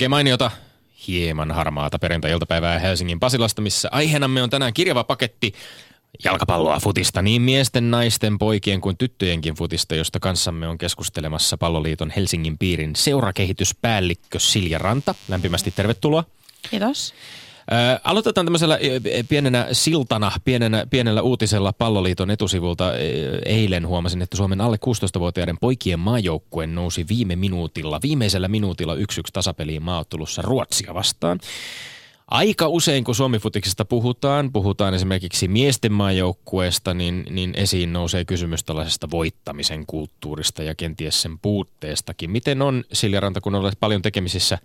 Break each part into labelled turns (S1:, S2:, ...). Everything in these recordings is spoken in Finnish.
S1: Oikein mainiota, hieman harmaata perjantai-iltapäivää Helsingin Pasilasta, missä aiheenamme on tänään kirjava paketti jalkapalloa futista, niin miesten, naisten, poikien kuin tyttöjenkin futista, josta kanssamme on keskustelemassa Palloliiton Helsingin piirin seurakehityspäällikkö Silja Ranta. Lämpimästi tervetuloa.
S2: Kiitos.
S1: Aloitetaan tämmöisellä pienenä siltana, pienenä, pienellä uutisella Palloliiton etusivulta. Eilen huomasin, että Suomen alle 16-vuotiaiden poikien maajoukkue nousi viime minuutilla, viimeisellä minuutilla 1-1 tasapeliin maaottelussa Ruotsia vastaan. Aika usein, kun Suomifutiksesta puhutaan, puhutaan esimerkiksi miesten maajoukkueesta, niin, niin esiin nousee kysymys tällaisesta voittamisen kulttuurista ja kenties sen puutteestakin. Miten on, Silja Ranta, kun olet paljon tekemisissä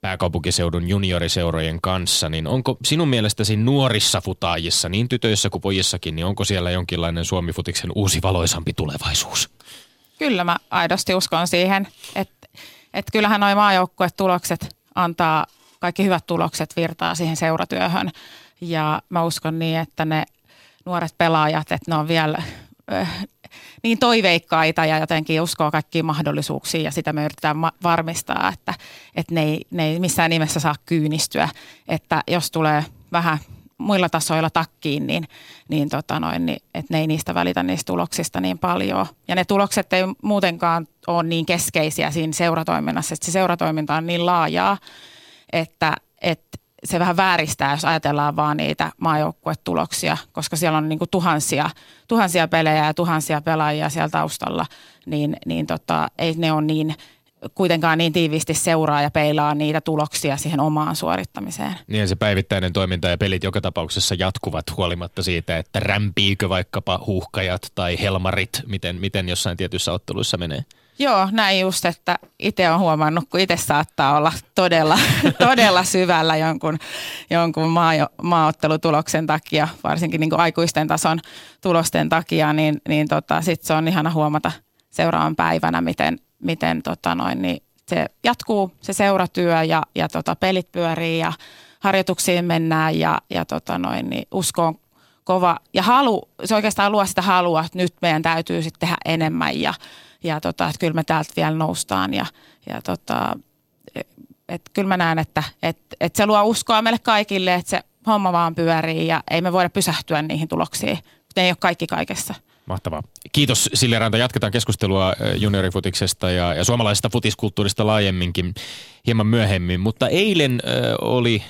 S1: pääkaupunkiseudun junioriseurojen kanssa, niin onko sinun mielestäsi nuorissa futaajissa, niin tytöissä kuin pojissakin, niin onko siellä jonkinlainen Suomifutiksen uusi valoisampi tulevaisuus?
S2: Kyllä mä aidosti uskon siihen, että, että kyllähän noin maajoukkuetulokset antaa kaikki hyvät tulokset virtaa siihen seuratyöhön. Ja mä uskon niin, että ne nuoret pelaajat, että ne on vielä niin toiveikkaita ja jotenkin uskoo kaikkiin mahdollisuuksiin ja sitä me yritetään ma- varmistaa, että, että ne, ei, ne ei missään nimessä saa kyynistyä. Että jos tulee vähän muilla tasoilla takkiin, niin, niin, tota noin, niin että ne ei niistä välitä niistä tuloksista niin paljon. Ja ne tulokset ei muutenkaan ole niin keskeisiä siinä seuratoiminnassa, että se seuratoiminta on niin laajaa, että, että se vähän vääristää, jos ajatellaan vaan niitä maajoukkuetuloksia, koska siellä on niin kuin tuhansia, tuhansia pelejä ja tuhansia pelaajia siellä taustalla, niin, niin tota, ei ne ole niin kuitenkaan niin tiiviisti seuraa ja peilaa niitä tuloksia siihen omaan suorittamiseen.
S1: Niin se päivittäinen toiminta ja pelit joka tapauksessa jatkuvat huolimatta siitä, että rämpiikö vaikkapa huuhkajat tai helmarit, miten, miten jossain tietyissä otteluissa menee.
S2: Joo, näin just, että itse on huomannut, kun itse saattaa olla todella, todella syvällä jonkun, jonkun maa, maaottelutuloksen takia, varsinkin niin kuin aikuisten tason tulosten takia, niin, niin tota, sitten se on ihana huomata seuraavan päivänä, miten, miten tota noin, niin se jatkuu se seuratyö ja, ja tota, pelit pyörii ja harjoituksiin mennään ja, ja tota noin, niin usko kova. Ja halu, se oikeastaan luo sitä halua, että nyt meidän täytyy sitten tehdä enemmän ja, ja tota, että kyllä me täältä vielä noustaan ja, ja tota, et kyllä mä näen, että et, et se luo uskoa meille kaikille, että se homma vaan pyörii ja ei me voida pysähtyä niihin tuloksiin. Ne ei ole kaikki kaikessa.
S1: Mahtavaa. Kiitos Silja Ranta. Jatketaan keskustelua juniorifutiksesta ja, ja suomalaisesta futiskulttuurista laajemminkin hieman myöhemmin. Mutta eilen äh, oli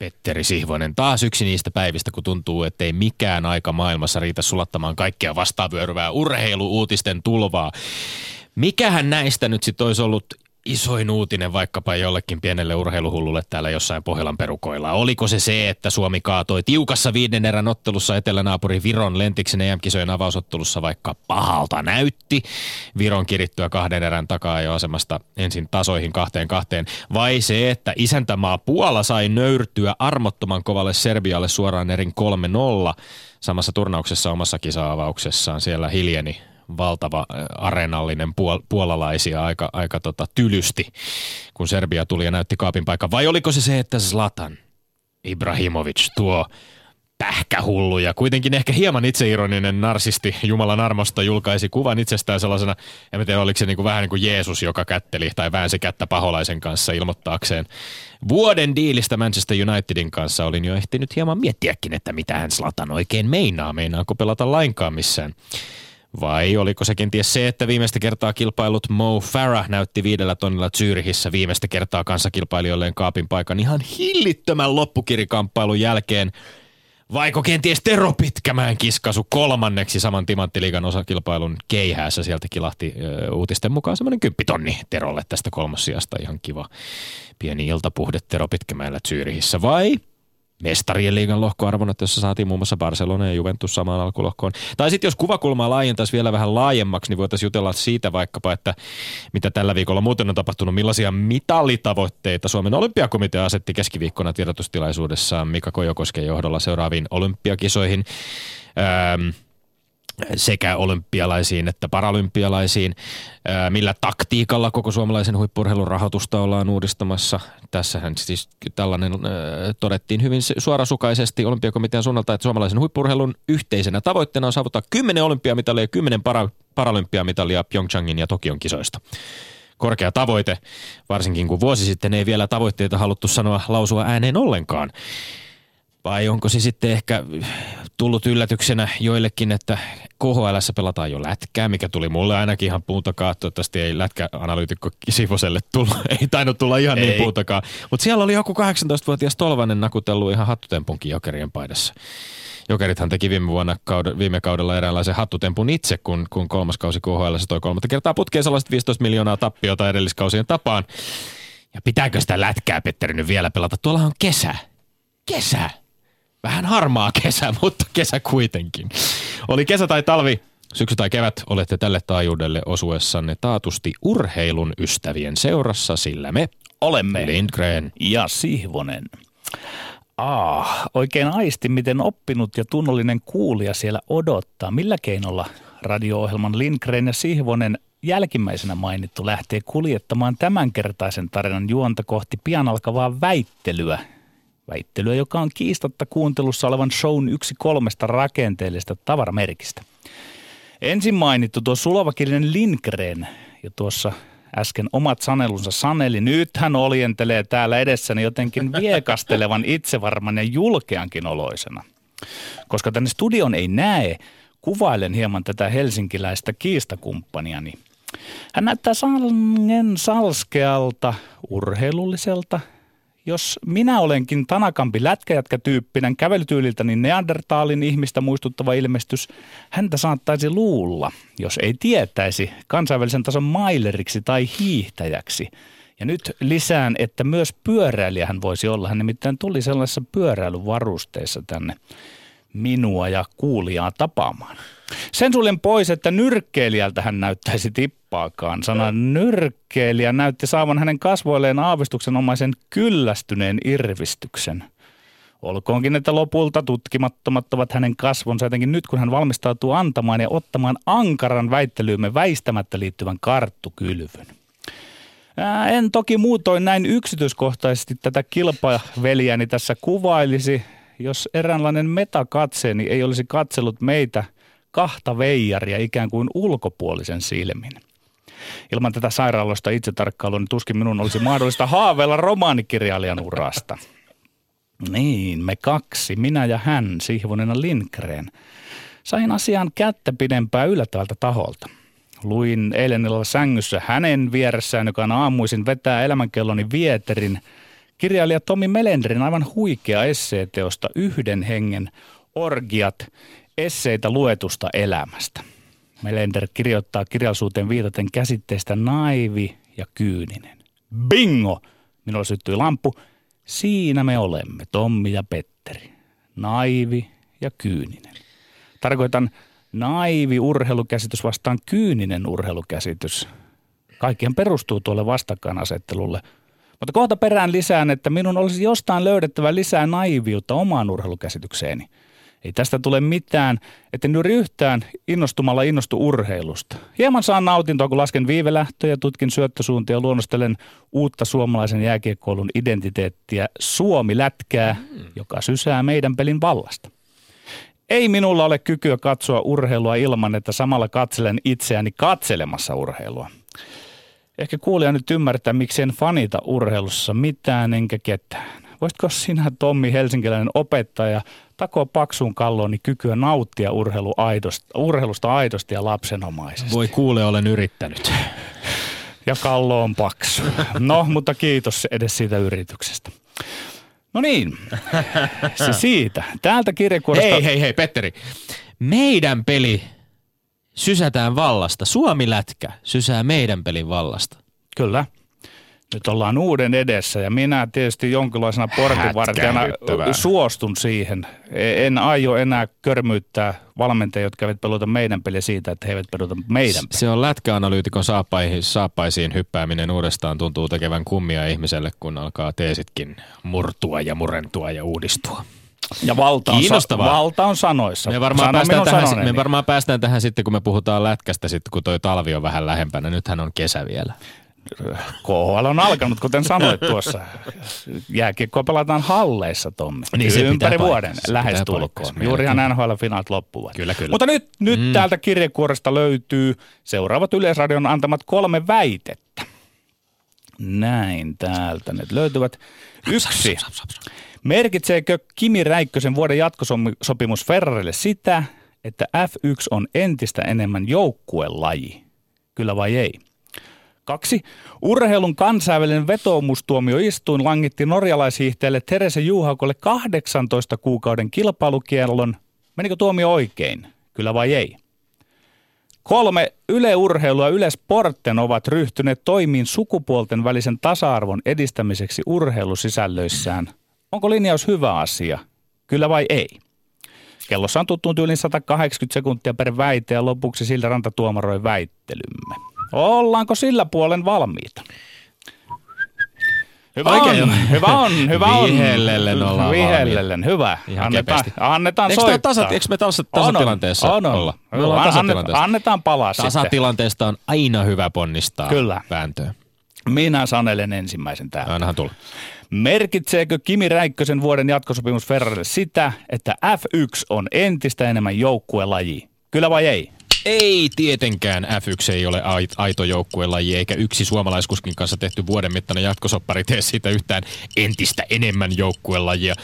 S1: Petteri Sihvonen. Taas yksi niistä päivistä, kun tuntuu, että ei mikään aika maailmassa riitä sulattamaan kaikkea vastaavyöryvää urheiluuutisten tulvaa. Mikähän näistä nyt sitten olisi ollut isoin uutinen vaikkapa jollekin pienelle urheiluhullulle täällä jossain Pohjolan perukoilla? Oliko se se, että Suomi kaatoi tiukassa viiden erän ottelussa etelänaapuri Viron Lentiksen EM-kisojen avausottelussa vaikka pahalta näytti? Viron kirittyä kahden erän takaa jo asemasta ensin tasoihin kahteen kahteen. Vai se, että isäntämaa Puola sai nöyrtyä armottoman kovalle Serbialle suoraan erin 3-0 samassa turnauksessa omassa kisa-avauksessaan. Siellä hiljeni valtava areenallinen puol- puolalaisia aika, aika tota tylysti, kun Serbia tuli ja näytti kaapin paikan. Vai oliko se se, että Zlatan Ibrahimovic tuo pähkähullu ja kuitenkin ehkä hieman itseironinen narsisti Jumalan armosta julkaisi kuvan itsestään sellaisena, en tiedä oliko se niin kuin vähän niin kuin Jeesus, joka kätteli tai väänsi kättä paholaisen kanssa ilmoittaakseen vuoden diilistä Manchester Unitedin kanssa. Olin jo ehtinyt hieman miettiäkin, että mitä hän Slatan oikein meinaa, meinaako pelata lainkaan missään vai oliko se kenties se, että viimeistä kertaa kilpailut Mo Farah näytti viidellä tonnilla Zyrihissä viimeistä kertaa kanssakilpailijoilleen kaapin paikan ihan hillittömän loppukirikamppailun jälkeen? Vaiko kenties Tero Pitkämään kiskasu kolmanneksi saman Timanttiliigan osakilpailun keihäässä? Sieltä kilahti ö, uutisten mukaan semmoinen kymppitonni Terolle tästä kolmossijasta. Ihan kiva pieni iltapuhde Tero Pitkämäellä Zyrihissä. Vai mestarien liigan lohkoarvonnat, jossa saatiin muun muassa Barcelona ja Juventus samaan alkulohkoon. Tai sitten jos kuvakulmaa laajentaisi vielä vähän laajemmaksi, niin voitaisiin jutella siitä vaikkapa, että mitä tällä viikolla muuten on tapahtunut, millaisia mitalitavoitteita Suomen olympiakomitea asetti keskiviikkona tiedotustilaisuudessaan Mika Kojokosken johdolla seuraaviin olympiakisoihin. Öö, sekä olympialaisiin että paralympialaisiin. Millä taktiikalla koko suomalaisen huippurheilun rahoitusta ollaan uudistamassa? Tässähän siis tällainen todettiin hyvin suorasukaisesti olympiakomitean suunnalta, että suomalaisen huippurheilun yhteisenä tavoitteena on saavuttaa 10 olympiamitalia ja 10 para- paralympiamitalia Pyeongchangin ja Tokion kisoista. korkea tavoite, varsinkin kun vuosi sitten ei vielä tavoitteita haluttu sanoa lausua ääneen ollenkaan. Vai onko se sitten ehkä tullut yllätyksenä joillekin, että KHL pelataan jo lätkää, mikä tuli mulle ainakin ihan puutakaan. Toivottavasti ei lätkäanalyytikko Sivoselle tullut, ei tainnut tulla ihan niin ei. niin puutakaan. Mutta siellä oli joku 18-vuotias Tolvanen nakutellut ihan hattutempunkin jokerien paidassa. Jokerithan teki viime, vuonna, viime kaudella eräänlaisen hattutempun itse, kun, kun kolmas kausi KHL se toi kolmatta kertaa putkeen sellaiset 15 miljoonaa tappiota edelliskausien tapaan. Ja pitääkö sitä lätkää, Petteri, nyt vielä pelata? Tuolla on kesä. Kesä. Vähän harmaa kesä, mutta kesä kuitenkin. Oli kesä tai talvi, syksy tai kevät, olette tälle taajuudelle osuessanne taatusti urheilun ystävien seurassa, sillä me
S3: olemme
S1: Lindgren
S3: ja Sihvonen. Ah, oikein aisti, miten oppinut ja tunnollinen kuulija siellä odottaa. Millä keinolla radio-ohjelman Lindgren ja Sihvonen jälkimmäisenä mainittu lähtee kuljettamaan tämänkertaisen tarinan juonta kohti pian alkavaa väittelyä. Väittelyä, joka on kiistatta kuuntelussa olevan shown yksi kolmesta rakenteellisesta tavaramerkistä. Ensin mainittu tuo sulovakillinen Lindgren ja tuossa äsken omat sanelunsa saneli. Nyt hän oljentelee täällä edessäni jotenkin viekastelevan, itsevarman ja julkeankin oloisena. Koska tänne studion ei näe, kuvailen hieman tätä helsinkiläistä kiistakumppaniani. Hän näyttää sangen salskealta, urheilulliselta, jos minä olenkin tanakampi lätkäjätkä-tyyppinen kävelytyyliltä, niin Neandertaalin ihmistä muistuttava ilmestys, häntä saattaisi luulla, jos ei tietäisi kansainvälisen tason maileriksi tai hiihtäjäksi. Ja nyt lisään, että myös pyöräilijä hän voisi olla. Hän nimittäin tuli sellaisessa pyöräilyvarusteissa tänne minua ja kuulijaa tapaamaan. Sen suljen pois, että nyrkkeilijältä hän näyttäisi tippaakaan. Sana nyrkkeilijä näytti saavan hänen kasvoilleen aavistuksenomaisen kyllästyneen irvistyksen. Olkoonkin, että lopulta tutkimattomat ovat hänen kasvonsa jotenkin nyt, kun hän valmistautuu antamaan ja ottamaan ankaran väittelyymme väistämättä liittyvän karttukylvyn. En toki muutoin näin yksityiskohtaisesti tätä kilpaveliäni tässä kuvailisi, jos eräänlainen metakatseeni ei olisi katsellut meitä kahta veijaria ikään kuin ulkopuolisen silmin. Ilman tätä sairaaloista itsetarkkailua niin tuskin minun olisi mahdollista haaveilla romaanikirjailijan urasta. Niin, me kaksi, minä ja hän, Sihvonena Lindgren. Sain asian kättä pidempää yllättävältä taholta. Luin eilen illalla sängyssä hänen vieressään, joka aamuisin vetää elämänkelloni vieterin – Kirjailija Tomi Melendrin aivan huikea esseeteosta Yhden hengen orgiat, esseitä luetusta elämästä. Melender kirjoittaa kirjallisuuteen viitaten käsitteistä naivi ja kyyninen. Bingo! Minulla syttyi lampu. Siinä me olemme, Tommi ja Petteri. Naivi ja kyyninen. Tarkoitan naivi urheilukäsitys vastaan kyyninen urheilukäsitys. Kaikkien perustuu tuolle vastakkainasettelulle – mutta kohta perään lisään, että minun olisi jostain löydettävä lisää naiviutta omaan urheilukäsitykseeni. Ei tästä tule mitään, että nyt yhtään innostumalla innostu urheilusta. Hieman saan nautintoa, kun lasken viivelähtöjä, tutkin syöttösuuntia ja luonnostelen uutta suomalaisen jääkiekkoulun identiteettiä Suomi-lätkää, mm. joka sysää meidän pelin vallasta. Ei minulla ole kykyä katsoa urheilua ilman, että samalla katselen itseäni katselemassa urheilua. Ehkä kuulija nyt ymmärtää, miksi en fanita urheilussa mitään enkä ketään. Voisitko sinä, Tommi, helsinkiläinen opettaja, takoa paksuun kallooni kykyä nauttia urheilu aidosta, urheilusta aidosti ja lapsenomaisesti?
S1: Voi kuule, olen yrittänyt.
S3: Ja kallo on paksu. No, mutta kiitos edes siitä yrityksestä. No niin, se siitä. Täältä kirjekuoresta...
S1: Hei, hei, hei, Petteri. Meidän peli sysätään vallasta. Suomi-lätkä sysää meidän pelin vallasta.
S3: Kyllä. Nyt ollaan uuden edessä ja minä tietysti jonkinlaisena portinvartijana suostun siihen. E- en aio enää körmyyttää valmentajia, jotka eivät peluta meidän peliä siitä, että he eivät peluta meidän peliä.
S1: Se on lätkäanalyytikon saappaisiin hyppääminen uudestaan tuntuu tekevän kummia ihmiselle, kun alkaa teesitkin murtua ja murentua ja uudistua.
S3: Ja valta on, sa- valta on sanoissa.
S1: Me varmaan, päästään tähän, me varmaan päästään tähän sitten, kun me puhutaan lätkästä, sitten kun toi talvi on vähän lähempänä. Nythän on kesä vielä.
S3: KHL on alkanut, kuten sanoit tuossa. Jääkiekkoa pelataan halleissa, Tommi.
S1: Niin se
S3: ympäri vuoden lähestulkoon. Juurihan NHL-finaalit loppuvat.
S1: Kyllä, kyllä.
S3: Mutta nyt, nyt mm. täältä kirjekuoresta löytyy seuraavat Yleisradion antamat kolme väitettä. Näin täältä ne löytyvät. Yksi. Merkitseekö Kimi Räikkösen vuoden jatkosopimus Ferrarille sitä, että F1 on entistä enemmän joukkuelaji? Kyllä vai ei? Kaksi. Urheilun kansainvälinen vetoomustuomioistuin langitti norjalaishiihtäjälle Terese Juhaukolle 18 kuukauden kilpailukiellon. Menikö tuomio oikein? Kyllä vai ei? Kolme. Yle Urheilu ja Yle Sporten ovat ryhtyneet toimiin sukupuolten välisen tasa-arvon edistämiseksi urheilusisällöissään. Onko linjaus hyvä asia? Kyllä vai ei? Kellossa on tuttuun yli 180 sekuntia per väite ja lopuksi sillä ranta tuomaroi väittelymme. Ollaanko sillä puolen valmiita? Hyvä
S1: Oikein
S3: on,
S1: on.
S3: hyvä on, hyvä on.
S1: Vihellellen ollaan
S3: Vihellellen, hyvä.
S1: Ihan
S3: annetaan,
S1: kepeästi.
S3: annetaan
S1: Eikö,
S3: soittaa.
S1: tasa, eikö me tasa,
S3: On, on.
S1: tasatilanteessa
S3: on, on.
S1: olla? Me
S3: Hyvä.
S1: ollaan tasatilanteessa.
S3: Annetaan palaa sitten.
S1: Tasatilanteesta on aina hyvä ponnistaa
S3: Kyllä.
S1: vääntöön.
S3: Minä sanelen ensimmäisen täällä.
S1: Annahan tulla.
S3: Merkitseekö Kimi Räikkösen vuoden jatkosopimus Ferrarille sitä, että F1 on entistä enemmän joukkuelaji? Kyllä vai ei?
S1: Ei tietenkään F1 ei ole ait- aito joukkuelaji, eikä yksi suomalaiskuskin kanssa tehty vuoden mittainen jatkosoppari tee siitä yhtään entistä enemmän joukkuelajia.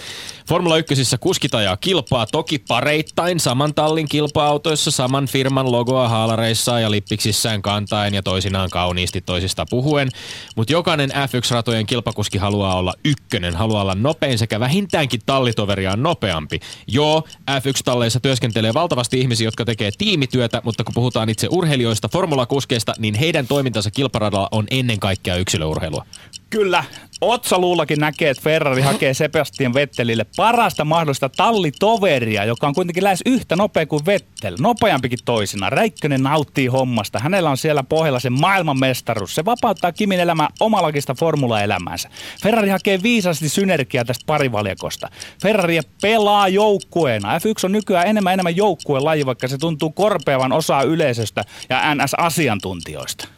S1: Formula 1 kuskit ajaa kilpaa toki pareittain saman tallin kilpa-autoissa, saman firman logoa haalareissa ja lippiksissään kantaen ja toisinaan kauniisti toisista puhuen. Mutta jokainen F1-ratojen kilpakuski haluaa olla ykkönen, haluaa olla nopein sekä vähintäänkin tallitoveriaan nopeampi. Joo, F1-talleissa työskentelee valtavasti ihmisiä, jotka tekee tiimityötä, mutta kun puhutaan itse urheilijoista, formulakuskeista, niin heidän toimintansa kilparadalla on ennen kaikkea yksilöurheilua.
S3: Kyllä. Otsaluullakin näkee, että Ferrari hakee Sebastian Vettelille parasta mahdollista tallitoveria, joka on kuitenkin lähes yhtä nopea kuin Vettel. Nopeampikin toisina. Räikkönen nauttii hommasta. Hänellä on siellä pohjalla se maailmanmestaruus. Se vapauttaa Kimin elämää omalakista formula-elämäänsä. Ferrari hakee viisasti synergiaa tästä parivaljakosta. Ferrari pelaa joukkueena. F1 on nykyään enemmän enemmän joukkuelaji, vaikka se tuntuu korpeavan osaa yleisöstä ja NS-asiantuntijoista.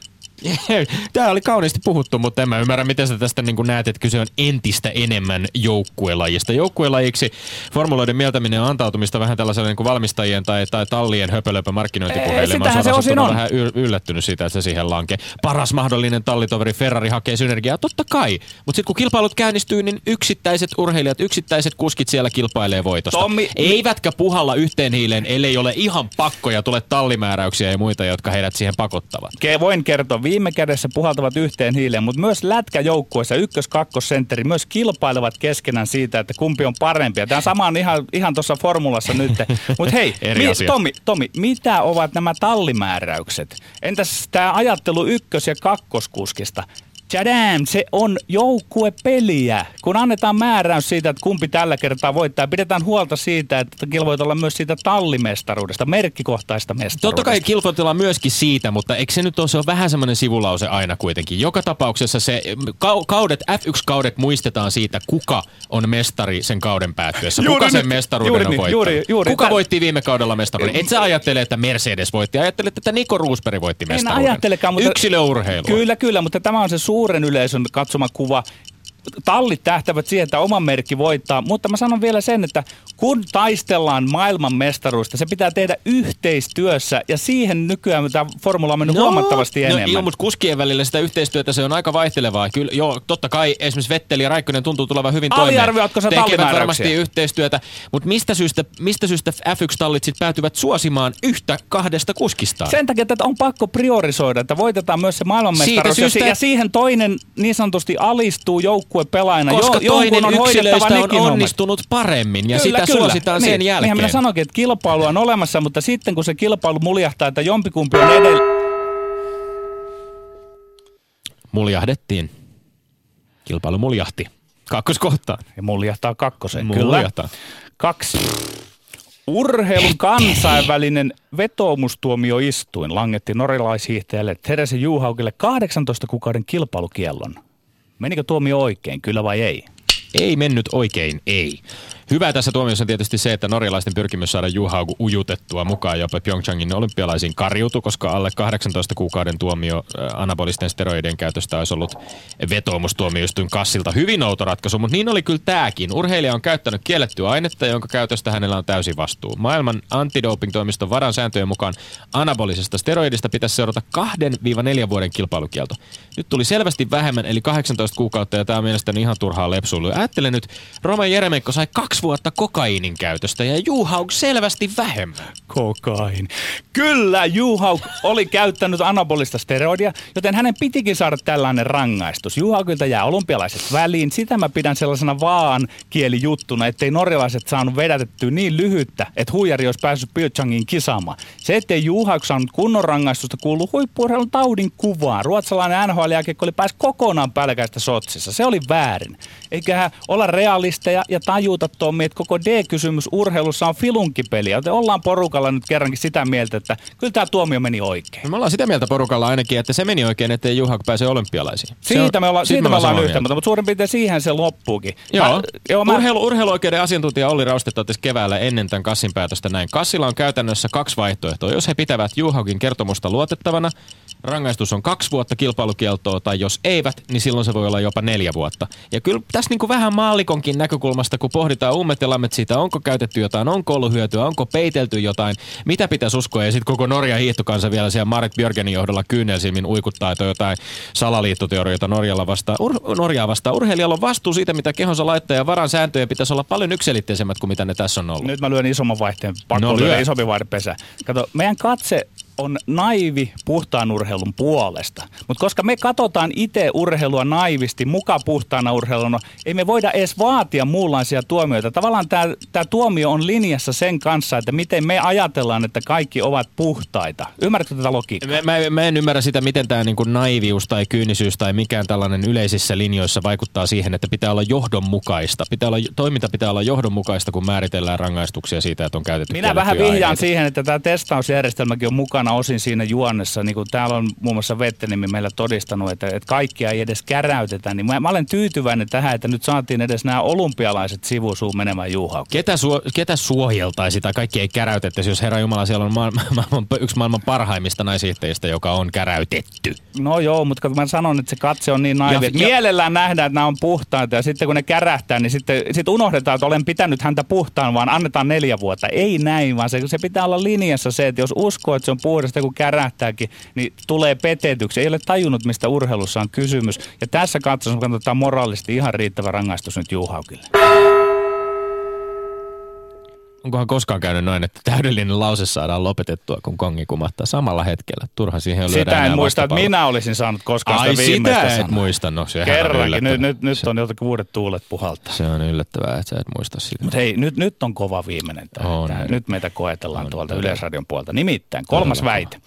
S1: Tämä oli kauniisti puhuttu, mutta en mä ymmärrä, miten sä tästä niin näet, että kyse on entistä enemmän joukkuelajista. Joukkuelajiksi formuloiden mieltäminen on antautumista vähän tällaiselle niin valmistajien tai, tai tallien höpölöpö markkinointipuheille. Mä
S3: se osin on.
S1: vähän yllättynyt siitä, että se siihen lankee. Paras mahdollinen tallitoveri Ferrari hakee synergiaa, totta kai. Mutta sitten kun kilpailut käynnistyy, niin yksittäiset urheilijat, yksittäiset kuskit siellä kilpailee voitosta.
S3: Tommi-
S1: Eivätkä puhalla yhteen hiileen, ellei ole ihan pakko ja tule tallimääräyksiä ja muita, jotka heidät siihen pakottavat.
S3: Voin kertoa, viime kädessä puhaltavat yhteen hiileen, mutta myös lätkäjoukkueessa ykkös kakkosentteri myös kilpailevat keskenään siitä, että kumpi on parempi. Ja Tämä sama on ihan, ihan tuossa formulassa nyt. Mutta hei,
S1: asia.
S3: Tomi, Tomi, mitä ovat nämä tallimääräykset? Entäs tämä ajattelu ykkös- ja kakkoskuskista? Tadam, se on joukkuepeliä. Kun annetaan määräys siitä, että kumpi tällä kertaa voittaa, pidetään huolta siitä, että kilvoit olla myös siitä tallimestaruudesta, merkkikohtaista mestaruudesta.
S1: Totta kai kilpoitellaan myöskin siitä, mutta eikö se nyt ole, se on vähän semmoinen sivulause aina kuitenkin. Joka tapauksessa se kau- kaudet, F1-kaudet muistetaan siitä, kuka on mestari sen kauden päättyessä.
S3: Juuri
S1: kuka sen
S3: nyt.
S1: mestaruuden
S3: Juuri
S1: on
S3: niin,
S1: voittanut.
S3: juuri- juuri.
S1: kuka
S3: Tä-
S1: voitti viime kaudella mestaruuden? Et sä ajattele, että Mercedes voitti. Ajattelet, että Niko Roosberg voitti
S3: En
S1: mestaruuden.
S3: ajattelekaan, mutta...
S1: Yksilöurheilu.
S3: Kyllä, kyllä, mutta tämä on se suuren yleisön katsoma kuva. Tallit tähtävät siihen, että oma merkki voittaa, mutta mä sanon vielä sen, että kun taistellaan maailman mestaruudesta, se pitää tehdä yhteistyössä ja siihen nykyään tämä formula on mennyt huomattavasti
S1: no,
S3: enemmän.
S1: Joo, mutta kuskien välillä sitä yhteistyötä se on aika vaihtelevaa. Kyllä, joo, totta kai esimerkiksi Vetteli ja Raikkonen tuntuu tulevan hyvin toimeen.
S3: Aliarvioitko sä
S1: Tekevät varmasti yhteistyötä, mutta mistä syystä, mistä syystä F1-tallit sitten päätyvät suosimaan yhtä kahdesta kuskistaan?
S3: Sen takia, että on pakko priorisoida, että voitetaan myös se maailmanmestaruus.
S1: Siitä syystä-
S3: Ja siihen toinen niin sanotusti alistuu joukkuepelaajana.
S1: Koska
S3: jo,
S1: toinen
S3: on
S1: yksilöistä on
S3: hommat.
S1: onnistunut paremmin ja sitä suositaan
S3: niin.
S1: sen jälkeen.
S3: Niinhän minä sanoinkin, että kilpailu on olemassa, mutta sitten kun se kilpailu muljahtaa, että jompikumpi on edellä...
S1: Muljahdettiin. Kilpailu muljahti. Kakkoskohtaan.
S3: Ja muljahtaa kakkosen,
S1: Muljahtaa.
S3: kyllä. Kaksi. Urheilun kansainvälinen vetoomustuomioistuin langetti norjalaishiihtäjälle Terese Juhaukille 18 kuukauden kilpailukiellon. Menikö tuomio oikein, kyllä vai ei?
S1: Ei mennyt oikein, ei. Hyvä tässä tuomiossa on tietysti se, että norjalaisten pyrkimys saada Juhauku ujutettua mukaan jopa Pyeongchangin olympialaisiin karjutu, koska alle 18 kuukauden tuomio äh, anabolisten steroidien käytöstä olisi ollut vetoomustuomioistuin kassilta hyvin outo ratkaisu, mutta niin oli kyllä tämäkin. Urheilija on käyttänyt kiellettyä ainetta, jonka käytöstä hänellä on täysi vastuu. Maailman antidoping-toimiston varan sääntöjen mukaan anabolisesta steroidista pitäisi seurata 2-4 vuoden kilpailukielto. Nyt tuli selvästi vähemmän, eli 18 kuukautta, ja tämä on mielestäni ihan turhaa lepsuilua. Ajattelen nyt, Roman Jeremenko sai kaksi vuotta kokaiinin käytöstä, ja Juhauk selvästi vähemmän.
S3: Kokain. Kyllä, Juhauk oli käyttänyt anabolista steroidia, joten hänen pitikin saada tällainen rangaistus. Juhaukilta jää olympialaiset väliin. Sitä mä pidän sellaisena vaan kielijuttuna, ettei norjalaiset saanut vedätettyä niin lyhyttä, että huijari olisi päässyt Pyeongchangin kisaamaan. Se, ettei Juhauk saanut kunnon rangaistusta, kuuluu huippuurheilun taudin kuvaan. Ruotsalainen nhl oli pääsi kokonaan pälkäistä sotsissa. Se oli väärin. Eiköhän olla realisteja ja tajuta Tommi, että koko D-kysymys urheilussa on filunkipeli. Joten ollaan porukalla nyt kerrankin sitä mieltä, että kyllä tämä tuomio meni oikein.
S1: No me ollaan sitä mieltä porukalla ainakin, että se meni oikein, ettei Juhak pääse olympialaisiin.
S3: Siitä on, me, olla, siitä me ollaan yhtä, mutta suurin piirtein siihen se loppuukin.
S1: Joo, mä, joo mä... Urheilu, urheiluoikeuden asiantuntija Olli Rauste totesi keväällä ennen tämän Kassin päätöstä näin. Kassilla on käytännössä kaksi vaihtoehtoa. Jos he pitävät Juhakin kertomusta luotettavana, rangaistus on kaksi vuotta kilpailukieltoa, tai jos eivät, niin silloin se voi olla jopa neljä vuotta. Ja kyllä tässä niin kuin vähän maalikonkin näkökulmasta, kun pohditaan ummet ja lammet siitä, onko käytetty jotain, onko ollut hyötyä, onko peitelty jotain, mitä pitäisi uskoa, ja sitten koko Norja hiihtokansa vielä siellä Marit Björgenin johdolla kyynelsilmin uikuttaa, että jotain salaliittoteorioita Norjalla vastaan. Ur- Norjaa vastaan. Urheilijalla on vastuu siitä, mitä kehonsa laittaa, ja varan sääntöjä pitäisi olla paljon yksilitteisemmät kuin mitä ne tässä on ollut.
S3: Nyt mä lyön isomman vaihteen, pakko no, lyö. isompi pesä. Kato, meidän katse on naivi puhtaan urheilun puolesta. Mutta koska me katsotaan itse urheilua naivisti, muka puhtaana urheiluna, ei me voida edes vaatia muunlaisia tuomioita. Tavallaan tämä tuomio on linjassa sen kanssa, että miten me ajatellaan, että kaikki ovat puhtaita. Ymmärrätkö tätä logiikkaa?
S1: Mä, mä, mä en ymmärrä sitä, miten tämä niinku naivius tai kyynisyys tai mikään tällainen yleisissä linjoissa vaikuttaa siihen, että pitää olla johdonmukaista. Pitää olla, toiminta pitää olla johdonmukaista, kun määritellään rangaistuksia siitä, että on käytetty
S3: Minä vähän vihjaan aineita. siihen, että tämä testausjärjestelmäkin on mukana mukana osin siinä juonnessa. Niin kuin täällä on muun muassa Vettenimi meillä todistanut, että, että kaikkia ei edes käräytetä. Niin mä, mä olen tyytyväinen tähän, että nyt saatiin edes nämä olympialaiset sivusuun menemään juuhaan.
S1: Ketä, suo, ketä suojeltaisi tai kaikki ei käräytettäisi, jos Herra Jumala siellä on maailman, maailman, yksi maailman parhaimmista naisihteistä, joka on käräytetty?
S3: No joo, mutta kun mä sanon, että se katse on niin naivi. Ja, Mielellään nähdään, että nämä on puhtaita ja sitten kun ne kärähtää, niin sitten sit unohdetaan, että olen pitänyt häntä puhtaan, vaan annetaan neljä vuotta. Ei näin, vaan se, se pitää olla linjassa se, että jos uskoo, että se on puhdasta, kun kärähtääkin, niin tulee petetyksi. Ei ole tajunnut, mistä urheilussa on kysymys. Ja tässä katsossa katsotaan moraalisesti ihan riittävä rangaistus nyt Juhaukille.
S1: Onkohan koskaan käynyt noin, että täydellinen lause saadaan lopetettua, kun kongi kumahtaa samalla hetkellä? Turha siihen on
S3: Sitä en muista, että minä olisin saanut koskaan Ai, sitä viimeistä
S1: sitä et muista, no sehän
S3: Kerrankin, nyt, nyt, nyt on jotakin uudet tuulet puhaltaa.
S1: Se on yllättävää, että sä et muista sitä.
S3: Mutta hei, nyt, nyt on kova viimeinen tämä. On, tämä. Nyt meitä koetellaan on, tuolta Yleisradion puolta. Nimittäin, kolmas väite.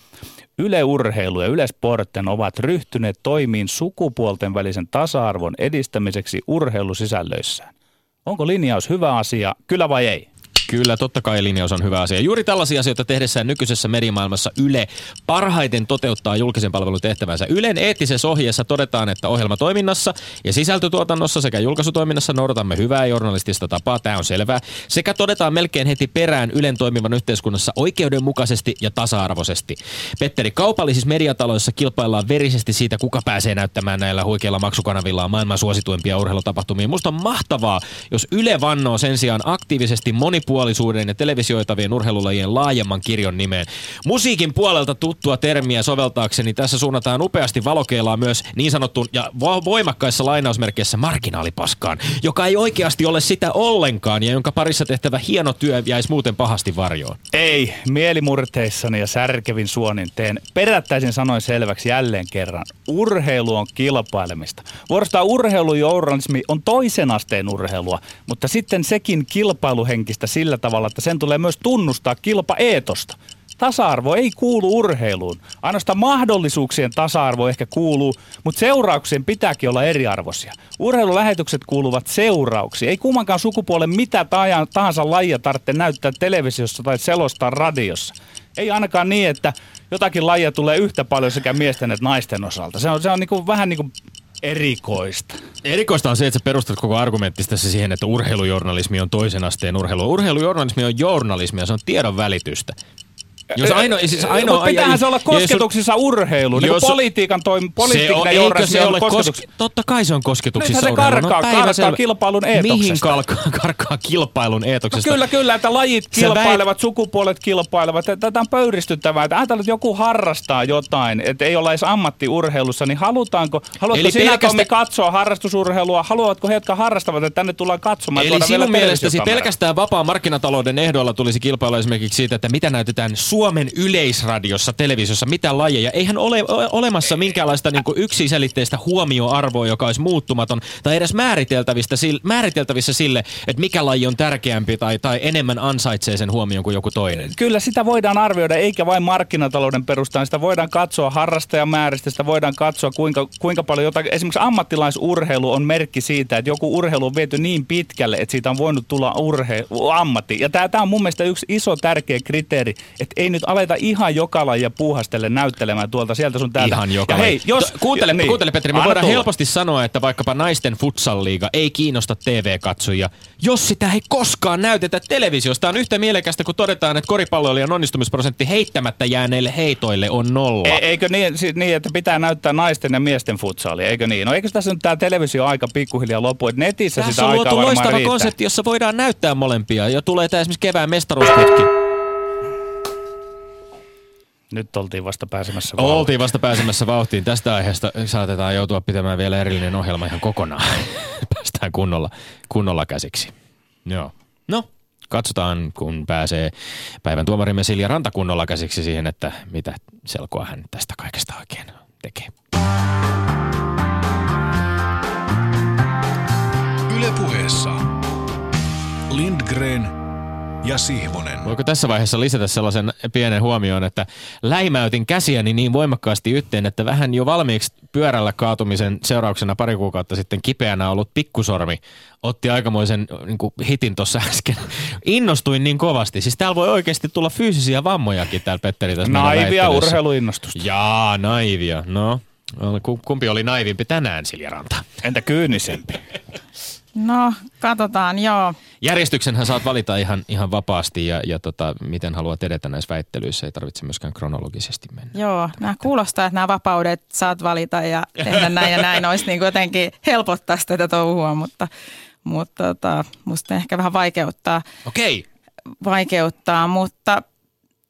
S3: Yle Urheilu ja Yle Sporten ovat ryhtyneet toimiin sukupuolten välisen tasa-arvon edistämiseksi urheilusisällöissään. Onko linjaus hyvä asia, kyllä vai ei?
S1: Kyllä, totta kai linjaus on hyvä asia. Juuri tällaisia asioita tehdessään nykyisessä mediamaailmassa Yle parhaiten toteuttaa julkisen palvelun tehtävänsä. Ylen eettisessä ohjeessa todetaan, että ohjelmatoiminnassa ja sisältötuotannossa sekä julkaisutoiminnassa noudatamme hyvää journalistista tapaa. Tämä on selvää. Sekä todetaan melkein heti perään Ylen toimivan yhteiskunnassa oikeudenmukaisesti ja tasa-arvoisesti. Petteri, kaupallisissa mediataloissa kilpaillaan verisesti siitä, kuka pääsee näyttämään näillä huikeilla maksukanavilla maailman suosituimpia urheilutapahtumia. Musta on mahtavaa, jos Yle vannoo sen sijaan aktiivisesti monipuolisesti monipuolisuuden ja televisioitavien urheilulajien laajemman kirjon nimeen. Musiikin puolelta tuttua termiä soveltaakseni tässä suunnataan upeasti valokeilaa myös niin sanottuun ja voimakkaissa lainausmerkeissä marginaalipaskaan, joka ei oikeasti ole sitä ollenkaan ja jonka parissa tehtävä hieno työ jäisi muuten pahasti varjoon.
S3: Ei, mielimurteissani ja särkevin suonin teen perättäisin sanoin selväksi jälleen kerran. Urheilu on kilpailemista. Vuorostaan urheilujournalismi on toisen asteen urheilua, mutta sitten sekin kilpailuhenkistä sillä tavalla, että sen tulee myös tunnustaa kilpaeetosta. Tasa-arvo ei kuulu urheiluun. Ainoastaan mahdollisuuksien tasa-arvo ehkä kuuluu, mutta seurauksien pitääkin olla eriarvoisia. Urheilulähetykset kuuluvat seurauksiin. Ei kummankaan sukupuolen mitä tahansa lajia tarvitse näyttää televisiossa tai selostaa radiossa. Ei ainakaan niin, että jotakin lajia tulee yhtä paljon sekä miesten että naisten osalta. Se on, se on niin kuin, vähän niin kuin Erikoista.
S1: Erikoista on se, että sä perustat koko argumenttista siihen, että urheilujournalismi on toisen asteen urheilu. Urheilujournalismi on journalismia, se on tiedon välitystä. Jos ainoa, siis ainoa,
S3: Mutta pitäähän se olla
S1: ja jos
S3: kosketuksissa urheiluun. Niin politiikan toimi,
S1: se
S3: politiikan
S1: on, se
S3: on
S1: ole
S3: kosketuksissa.
S1: kos, Totta kai se on kosketuksissa
S3: Nythän se karkaa- karkaa
S1: päivänselvä.
S3: kilpailun
S1: Mihin
S3: eetoksesta.
S1: karkaa, karkaa kilpailun
S3: No
S1: eetoksesta?
S3: kyllä, kyllä, että lajit
S1: väit-
S3: kilpailevat, sukupuolet kilpailevat. Tätä on pöyristyttävää. Että ajatellaan, että joku harrastaa jotain, että ei olla edes ammattiurheilussa, niin halutaanko, haluatko
S1: Eli
S3: sinä
S1: pelkästä-
S3: Tommi katsoa harrastusurheilua? Haluatko he, jotka harrastavat, että tänne tullaan katsomaan?
S1: Eli sinun mielestäsi pelkästään vapaan markkinatalouden ehdoilla tulisi kilpailla esimerkiksi siitä, että mitä näytetään Suomen yleisradiossa, televisiossa, mitä lajeja. Eihän ole ole olemassa minkäänlaista niin kuin yksiselitteistä huomioarvoa, joka olisi muuttumaton tai edes määriteltävistä, määriteltävissä sille, että mikä laji on tärkeämpi tai, tai enemmän ansaitsee sen huomion kuin joku toinen.
S3: Kyllä sitä voidaan arvioida, eikä vain markkinatalouden perustaan. Sitä voidaan katsoa harrastajamääristä, sitä voidaan katsoa kuinka, kuinka paljon jotain. Esimerkiksi ammattilaisurheilu on merkki siitä, että joku urheilu on viety niin pitkälle, että siitä on voinut tulla urheilu, ammatti. Ja tämä on mun mielestä yksi iso tärkeä kriteeri, että ei nyt aleta ihan joka lajia puuhastelle näyttelemään tuolta sieltä sun täältä.
S1: Ihan joka
S3: ja hei, jos,
S1: To- kuuntele,
S3: niin,
S1: kuuntele Petri, me
S3: anna
S1: voidaan
S3: tulla.
S1: helposti sanoa, että vaikkapa naisten futsal-liiga ei kiinnosta TV-katsojia, jos sitä ei koskaan näytetä televisiosta. On yhtä mielekästä, kun todetaan, että koripalloilijan onnistumisprosentti heittämättä jääneille heitoille on nolla.
S3: E- eikö niin, si- niin, että pitää näyttää naisten ja miesten futsalia, eikö niin? No eikö tässä nyt tämä televisio aika pikkuhiljaa lopu, että netissä
S1: Tässä
S3: sitä
S1: on
S3: aikaa
S1: luotu
S3: varmaan
S1: konsepti, jossa voidaan näyttää molempia. Ja tulee tämä esimerkiksi kevään mestaruusputki.
S3: Nyt oltiin vasta pääsemässä vauhtiin.
S1: Oltiin vasta pääsemässä vauhtiin. Tästä aiheesta saatetaan joutua pitämään vielä erillinen ohjelma ihan kokonaan. Päästään kunnolla, kunnolla käsiksi. Joo. No, katsotaan, kun pääsee päivän tuomarimme Silja Ranta kunnolla käsiksi siihen, että mitä selkoa hän tästä kaikesta oikein tekee.
S4: Ylepuheessa Lindgren ja Sihvonen.
S1: Voiko tässä vaiheessa lisätä sellaisen pienen huomioon, että läimäytin käsiäni niin voimakkaasti yhteen, että vähän jo valmiiksi pyörällä kaatumisen seurauksena pari kuukautta sitten kipeänä ollut pikkusormi otti aikamoisen niin kuin hitin tuossa äsken. Innostuin niin kovasti. Siis täällä voi oikeasti tulla fyysisiä vammojakin täällä Petteri tässä
S3: Naivia urheiluinnostusta.
S1: Jaa, naivia. No, ku- kumpi oli naivimpi tänään, Silja Ranta?
S3: Entä kyynisempi?
S2: No, katsotaan, joo.
S1: Järjestyksenhän saat valita ihan, ihan vapaasti ja, ja tota, miten haluat edetä näissä väittelyissä. Ei tarvitse myöskään kronologisesti mennä.
S2: Joo, nämä kuulostaa, että nämä vapaudet saat valita ja tehdä näin ja näin olisi niin jotenkin helpottaa tätä touhua, mutta, mutta tota, musta ehkä vähän vaikeuttaa,
S1: Okei.
S2: vaikeuttaa mutta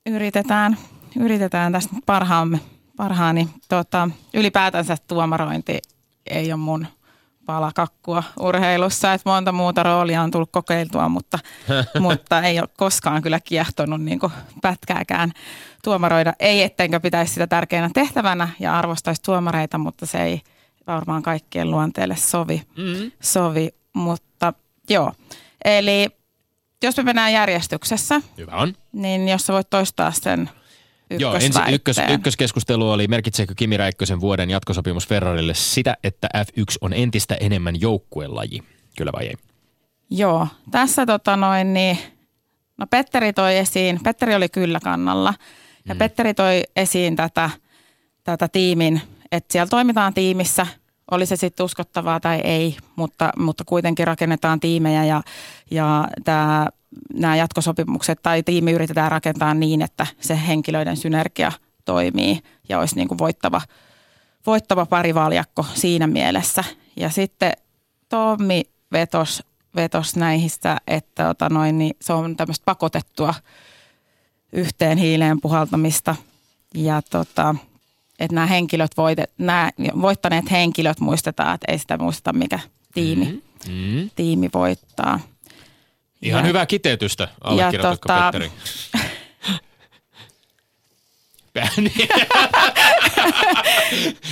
S2: yritetään, yritetään tästä parhaamme, parhaani. Tota, ylipäätänsä tuomarointi ei ole mun pala kakkua urheilussa, että monta muuta roolia on tullut kokeiltua, mutta, mutta ei ole koskaan kyllä kiehtonut niin pätkääkään tuomaroida. Ei ettenkö pitäisi sitä tärkeänä tehtävänä ja arvostaisi tuomareita, mutta se ei varmaan kaikkien luonteelle sovi, mm. sovi. mutta joo. Eli jos me mennään järjestyksessä,
S1: Hyvä on.
S2: niin jos sä voit toistaa sen
S1: Joo, ensin ykkös, ykköskeskustelu oli, merkitseekö Kimi Räikkösen vuoden jatkosopimus Ferrarille sitä, että F1 on entistä enemmän joukkuelaji? Kyllä vai ei?
S2: Joo, tässä tota noin niin, no Petteri toi esiin, Petteri oli kyllä kannalla ja mm. Petteri toi esiin tätä, tätä tiimin, että siellä toimitaan tiimissä, oli se sitten uskottavaa tai ei, mutta, mutta kuitenkin rakennetaan tiimejä ja, ja tämä, nämä jatkosopimukset tai tiimi yritetään rakentaa niin, että se henkilöiden synergia toimii ja olisi niin kuin voittava, voittava parivaljakko siinä mielessä. Ja sitten Tommi vetos, vetos näihistä, että ota noin, niin se on tämmöistä pakotettua yhteen hiileen puhaltamista. Ja tota, että nämä henkilöt, voite, nämä voittaneet henkilöt muistetaan, että ei sitä muisteta mikä tiimi, mm-hmm.
S1: Mm.
S2: tiimi voittaa.
S1: Ihan
S2: Ja-
S1: hyvää kiteytystä, allekirjoitatko
S2: tota-
S1: Petteri?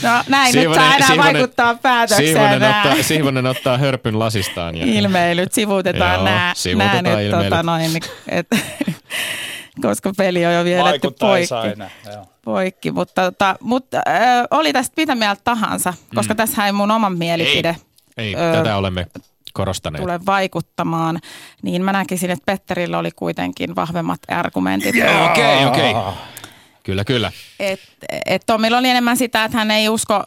S2: No näin nyt saa enää vaikuttaa päätökseen.
S1: Sihvonen
S2: nämä
S1: ottaa, Sihvonen ottaa hörpyn lasistaan. Ja,
S2: ilmeilyt, sivuutetaan
S1: Joo,
S2: nämä,
S1: sivuutetaan
S2: nämä nyt, tota noin, niin, et, koska peli on jo vieletty poikki.
S3: Joo.
S2: poikki. Mutta, tota, mutta äh, oli tästä mitä mieltä tahansa, koska mm. tässä ei mun oman mielipide
S1: ei,
S2: Öö,
S1: tätä olemme korostaneet.
S2: tule vaikuttamaan, niin mä näkisin, että Petterillä oli kuitenkin vahvemmat argumentit.
S1: Okei, okei. Kyllä, kyllä.
S2: Et, et Tomilla oli enemmän sitä, että hän ei usko,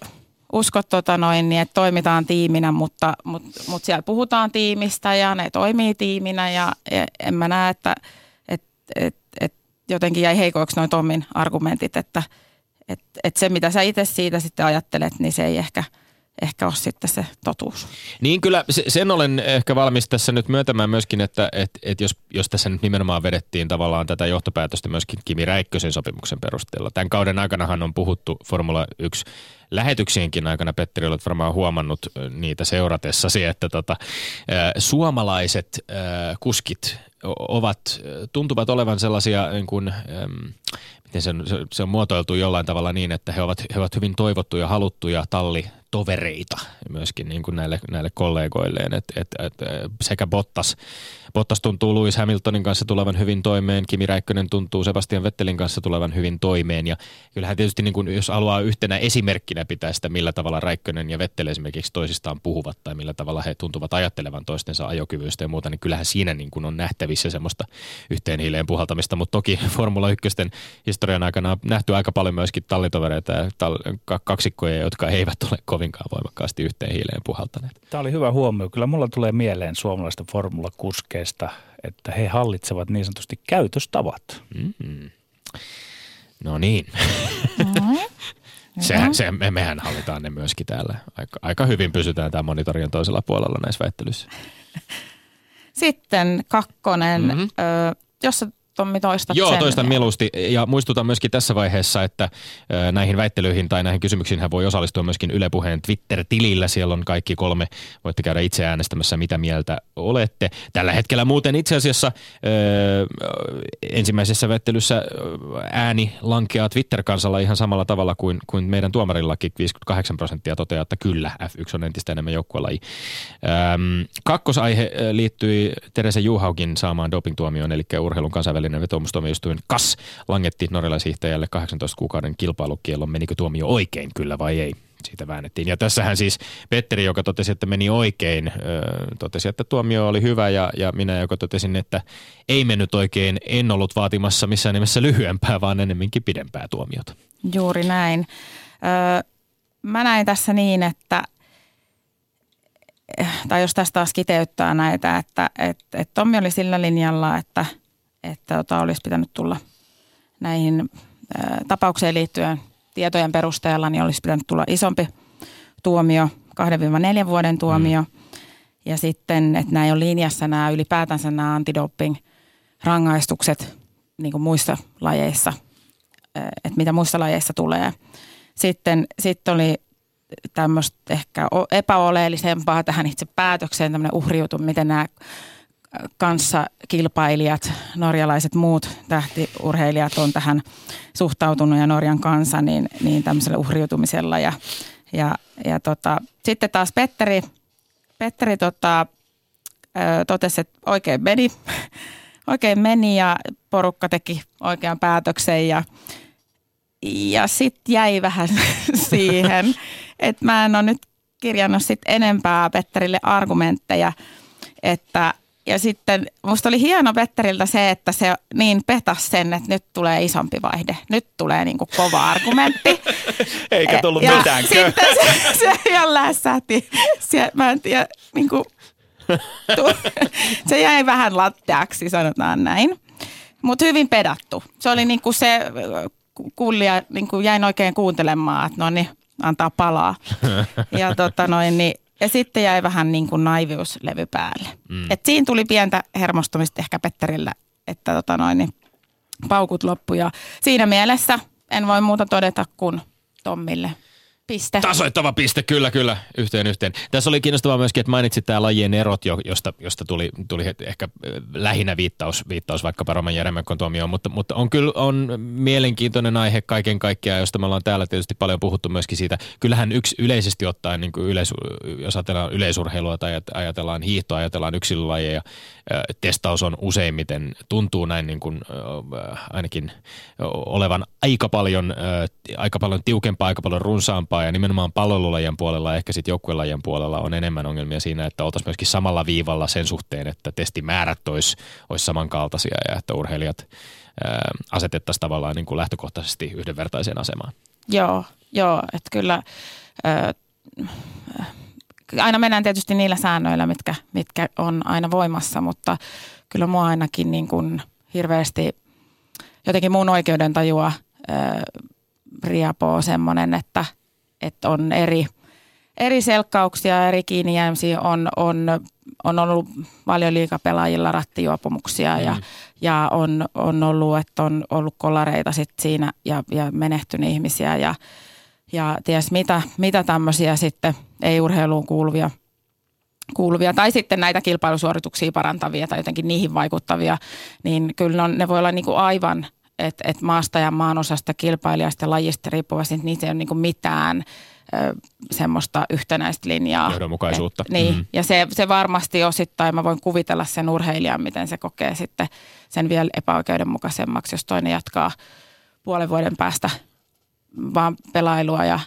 S2: usko tota noin, niin, että toimitaan tiiminä, mutta, mutta, mutta siellä puhutaan tiimistä ja ne toimii tiiminä ja, ja en mä näe, että et, et, et jotenkin jäi heikoiksi noin Tommin argumentit, että et, et se mitä sä itse siitä sitten ajattelet, niin se ei ehkä – ehkä ole sitten se totuus.
S1: Niin kyllä, sen olen ehkä valmis tässä nyt myöntämään myöskin, että, että, että jos, jos tässä nyt nimenomaan vedettiin tavallaan tätä johtopäätöstä myöskin Kimi Räikkösen sopimuksen perusteella. Tämän kauden aikanahan on puhuttu Formula 1 lähetyksienkin aikana, Petteri, olet varmaan huomannut niitä seuratessasi, että tota, suomalaiset kuskit ovat, tuntuvat olevan sellaisia niin kuin, miten se on, se on muotoiltu jollain tavalla niin, että he ovat, he ovat hyvin toivottuja, haluttuja talli, tovereita myöskin niin kuin näille, näille kollegoilleen. Et, et, et, sekä Bottas, Bottas tuntuu Lewis Hamiltonin kanssa tulevan hyvin toimeen, Kimi Räikkönen tuntuu Sebastian Vettelin kanssa tulevan hyvin toimeen. Ja kyllähän tietysti niin kuin, jos haluaa yhtenä esimerkkinä pitää sitä, millä tavalla Räikkönen ja Vettel esimerkiksi toisistaan puhuvat tai millä tavalla he tuntuvat ajattelevan toistensa ajokyvyistä ja muuta, niin kyllähän siinä niin kuin on nähtävissä semmoista yhteen hiileen puhaltamista. Mutta toki Formula 1 historian aikana on nähty aika paljon myöskin tallitovereita ja tall- kaksikkoja, jotka eivät ole kovin kovinkaan voimakkaasti yhteen hiileen puhaltaneet.
S3: Tämä oli hyvä huomio. Kyllä mulla tulee mieleen suomalaista formulakuskeista, että he hallitsevat niin sanotusti käytöstavat.
S1: Mm-hmm. No niin. Mm-hmm. Sehän, se, me, mehän hallitaan ne myöskin täällä. Aika, aika hyvin pysytään tämä monitorian toisella puolella näissä väittelyissä.
S2: Sitten kakkonen, mm-hmm. ö, jossa Tommi toistat
S1: Joo,
S2: sen.
S1: toistan mieluusti ja muistutan myöskin tässä vaiheessa, että näihin väittelyihin tai näihin kysymyksiin hän voi osallistua myöskin Yle Puheen Twitter-tilillä. Siellä on kaikki kolme. Voitte käydä itse äänestämässä, mitä mieltä olette. Tällä hetkellä muuten itse asiassa ensimmäisessä väittelyssä ääni lankeaa Twitter-kansalla ihan samalla tavalla kuin, kuin meidän tuomarillakin. 58 prosenttia toteaa, että kyllä, F1 on entistä enemmän joukkuelaji. kakkosaihe liittyi Terese Juhaukin saamaan dopingtuomioon, eli urheilun kansainvälinen kansainvälinen vetoomustuomioistuin KAS langetti norjalaishiihtäjälle 18 kuukauden kilpailukielon. Menikö tuomio oikein, kyllä vai ei? Siitä väännettiin. Ja tässähän siis Petteri, joka totesi, että meni oikein, totesi, että tuomio oli hyvä ja, ja minä, joka totesin, että ei mennyt oikein, en ollut vaatimassa missään nimessä lyhyempää, vaan enemmänkin pidempää tuomiota.
S2: Juuri näin. Öö, mä näin tässä niin, että tai jos tästä taas kiteyttää näitä, että että että Tommi oli sillä linjalla, että – että tota, olisi pitänyt tulla näihin ä, tapaukseen liittyen tietojen perusteella, niin olisi pitänyt tulla isompi tuomio, 2-4 vuoden tuomio. Mm. Ja sitten, että näin on linjassa nämä ylipäätänsä nämä antidoping rangaistukset niin kuin muissa lajeissa, että mitä muissa lajeissa tulee. Sitten, sitten oli tämmöistä ehkä epäoleellisempaa tähän itse päätökseen, tämmöinen uhriutuminen, miten nämä kanssa kilpailijat, norjalaiset muut tähtiurheilijat on tähän suhtautunut ja Norjan kanssa niin, niin tämmöisellä uhriutumisella. Ja, ja, ja tota, sitten taas Petteri, Petteri tota, totesi, että oikein meni, oikein meni ja porukka teki oikean päätöksen ja, ja sitten jäi vähän siihen, että mä en ole nyt kirjannut sit enempää Petterille argumentteja, että ja sitten musta oli hieno Petteriltä se, että se niin petas sen, että nyt tulee isompi vaihde. Nyt tulee niin kuin kova argumentti.
S3: Eikä tullut
S2: ja
S3: mitään.
S2: Sitten se, se ihan lässähti. Se, mä en tiedä, niin kuin, se jäi vähän latteaksi, sanotaan näin. Mutta hyvin pedattu. Se oli niin kuin se kuulija, niin kuin jäin oikein kuuntelemaan, että no niin, antaa palaa. Ja tota noin, niin ja sitten jäi vähän niin kuin naiviuslevy päälle. Mm. Et siinä tuli pientä hermostumista ehkä Petterillä, että tota noin, niin paukut loppu. Ja siinä mielessä en voi muuta todeta kuin Tommille Piste.
S1: Tasoittava piste, kyllä, kyllä, yhteen yhteen. Tässä oli kiinnostavaa myöskin, että mainitsit tämä lajien erot, josta, josta tuli, tuli ehkä lähinnä viittaus, viittaus vaikkapa Roman Jeremekon tuomioon, mutta, mutta on kyllä on mielenkiintoinen aihe kaiken kaikkiaan, josta me ollaan täällä tietysti paljon puhuttu myöskin siitä. Kyllähän yksi yleisesti ottaen, niin kuin yleis, jos ajatellaan yleisurheilua tai ajatellaan hiihtoa, ajatellaan yksilölajeja, testaus on useimmiten, tuntuu näin niin kuin, ainakin olevan aika paljon, aika paljon tiukempaa, aika paljon runsaampaa ja nimenomaan palvelulajien puolella ja ehkä sitten joukkuelajien puolella on enemmän ongelmia siinä, että oltaisiin myöskin samalla viivalla sen suhteen, että testimäärät olisi, olisi samankaltaisia ja että urheilijat asetettaisiin tavallaan niin kuin lähtökohtaisesti yhdenvertaiseen asemaan.
S2: Joo, joo että kyllä aina mennään tietysti niillä säännöillä, mitkä, mitkä on aina voimassa, mutta kyllä mua ainakin niin kuin hirveästi jotenkin mun oikeudentajua ää, riapoo semmoinen, että, että on eri, eri selkkauksia, eri kiinnijäämisiä, on, on, on ollut paljon liikapelaajilla rattijuopumuksia ja, mm. ja on, on ollut, että on ollut kolareita sit siinä ja, ja menehtyneitä ihmisiä ja, ja ties mitä, mitä tämmöisiä sitten ei-urheiluun kuuluvia – kuuluvia tai sitten näitä kilpailusuorituksia parantavia tai jotenkin niihin vaikuttavia, niin kyllä ne, on, ne voi olla niin kuin aivan, että et maasta ja maanosasta kilpailijasta ja lajista riippuvasti, että niitä ei ole niin mitään ö, semmoista yhtenäistä linjaa.
S1: Johdonmukaisuutta.
S2: Et, niin, mm-hmm. ja se, se varmasti osittain, mä voin kuvitella sen urheilijan, miten se kokee sitten sen vielä epäoikeudenmukaisemmaksi, jos toinen jatkaa puolen vuoden päästä vaan pelailua ja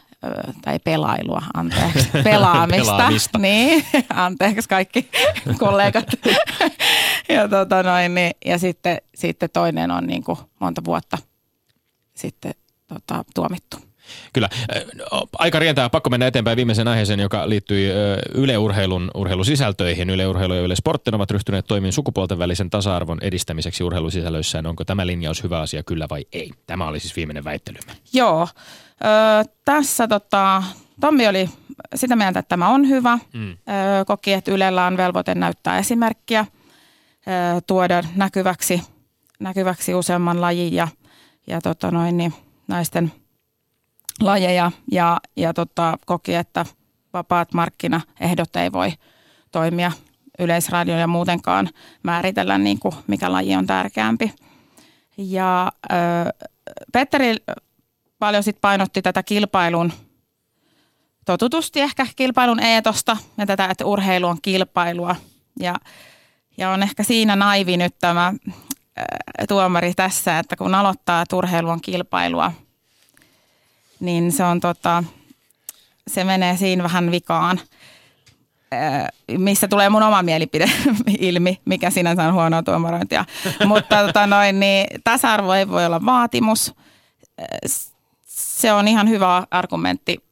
S2: tai pelailua, anteeksi, pelaamista.
S1: Pelaamista.
S2: Niin, anteeksi kaikki kollegat. ja, tota noin, niin, ja sitten, sitten toinen on niin kuin monta vuotta sitten tota, tuomittu.
S1: Kyllä. Aika rientää. Pakko mennä eteenpäin viimeisen aiheeseen, joka liittyy yleurheilun urheilusisältöihin. Yleurheilu ja Yle Sportin ovat ryhtyneet toimiin sukupuolten välisen tasa-arvon edistämiseksi urheilusisällöissään. Onko tämä linjaus hyvä asia, kyllä vai ei? Tämä oli siis viimeinen väittelymme.
S2: Joo. Tässä tota, Tommi oli sitä mieltä, että tämä on hyvä. Mm. Ö, koki, että Ylellä on velvoite näyttää esimerkkiä, tuoda näkyväksi, näkyväksi useamman lajin ja, ja tota noin, niin naisten – lajeja ja, ja tota, koki, että vapaat markkinaehdot ei voi toimia yleisradio ja muutenkaan määritellä, niin kuin mikä laji on tärkeämpi. Ja ö, Petteri paljon sit painotti tätä kilpailun totutusti ehkä kilpailun eetosta ja tätä, että urheilu on kilpailua. Ja, ja on ehkä siinä naivi nyt tämä tuomari tässä, että kun aloittaa, että urheilu on kilpailua – niin se on tota, se menee siinä vähän vikaan, missä tulee mun oma mielipide ilmi, mikä sinänsä on huonoa tuomarointia. Mutta tota noin, niin tasa-arvo ei voi olla vaatimus. Se on ihan hyvä argumentti.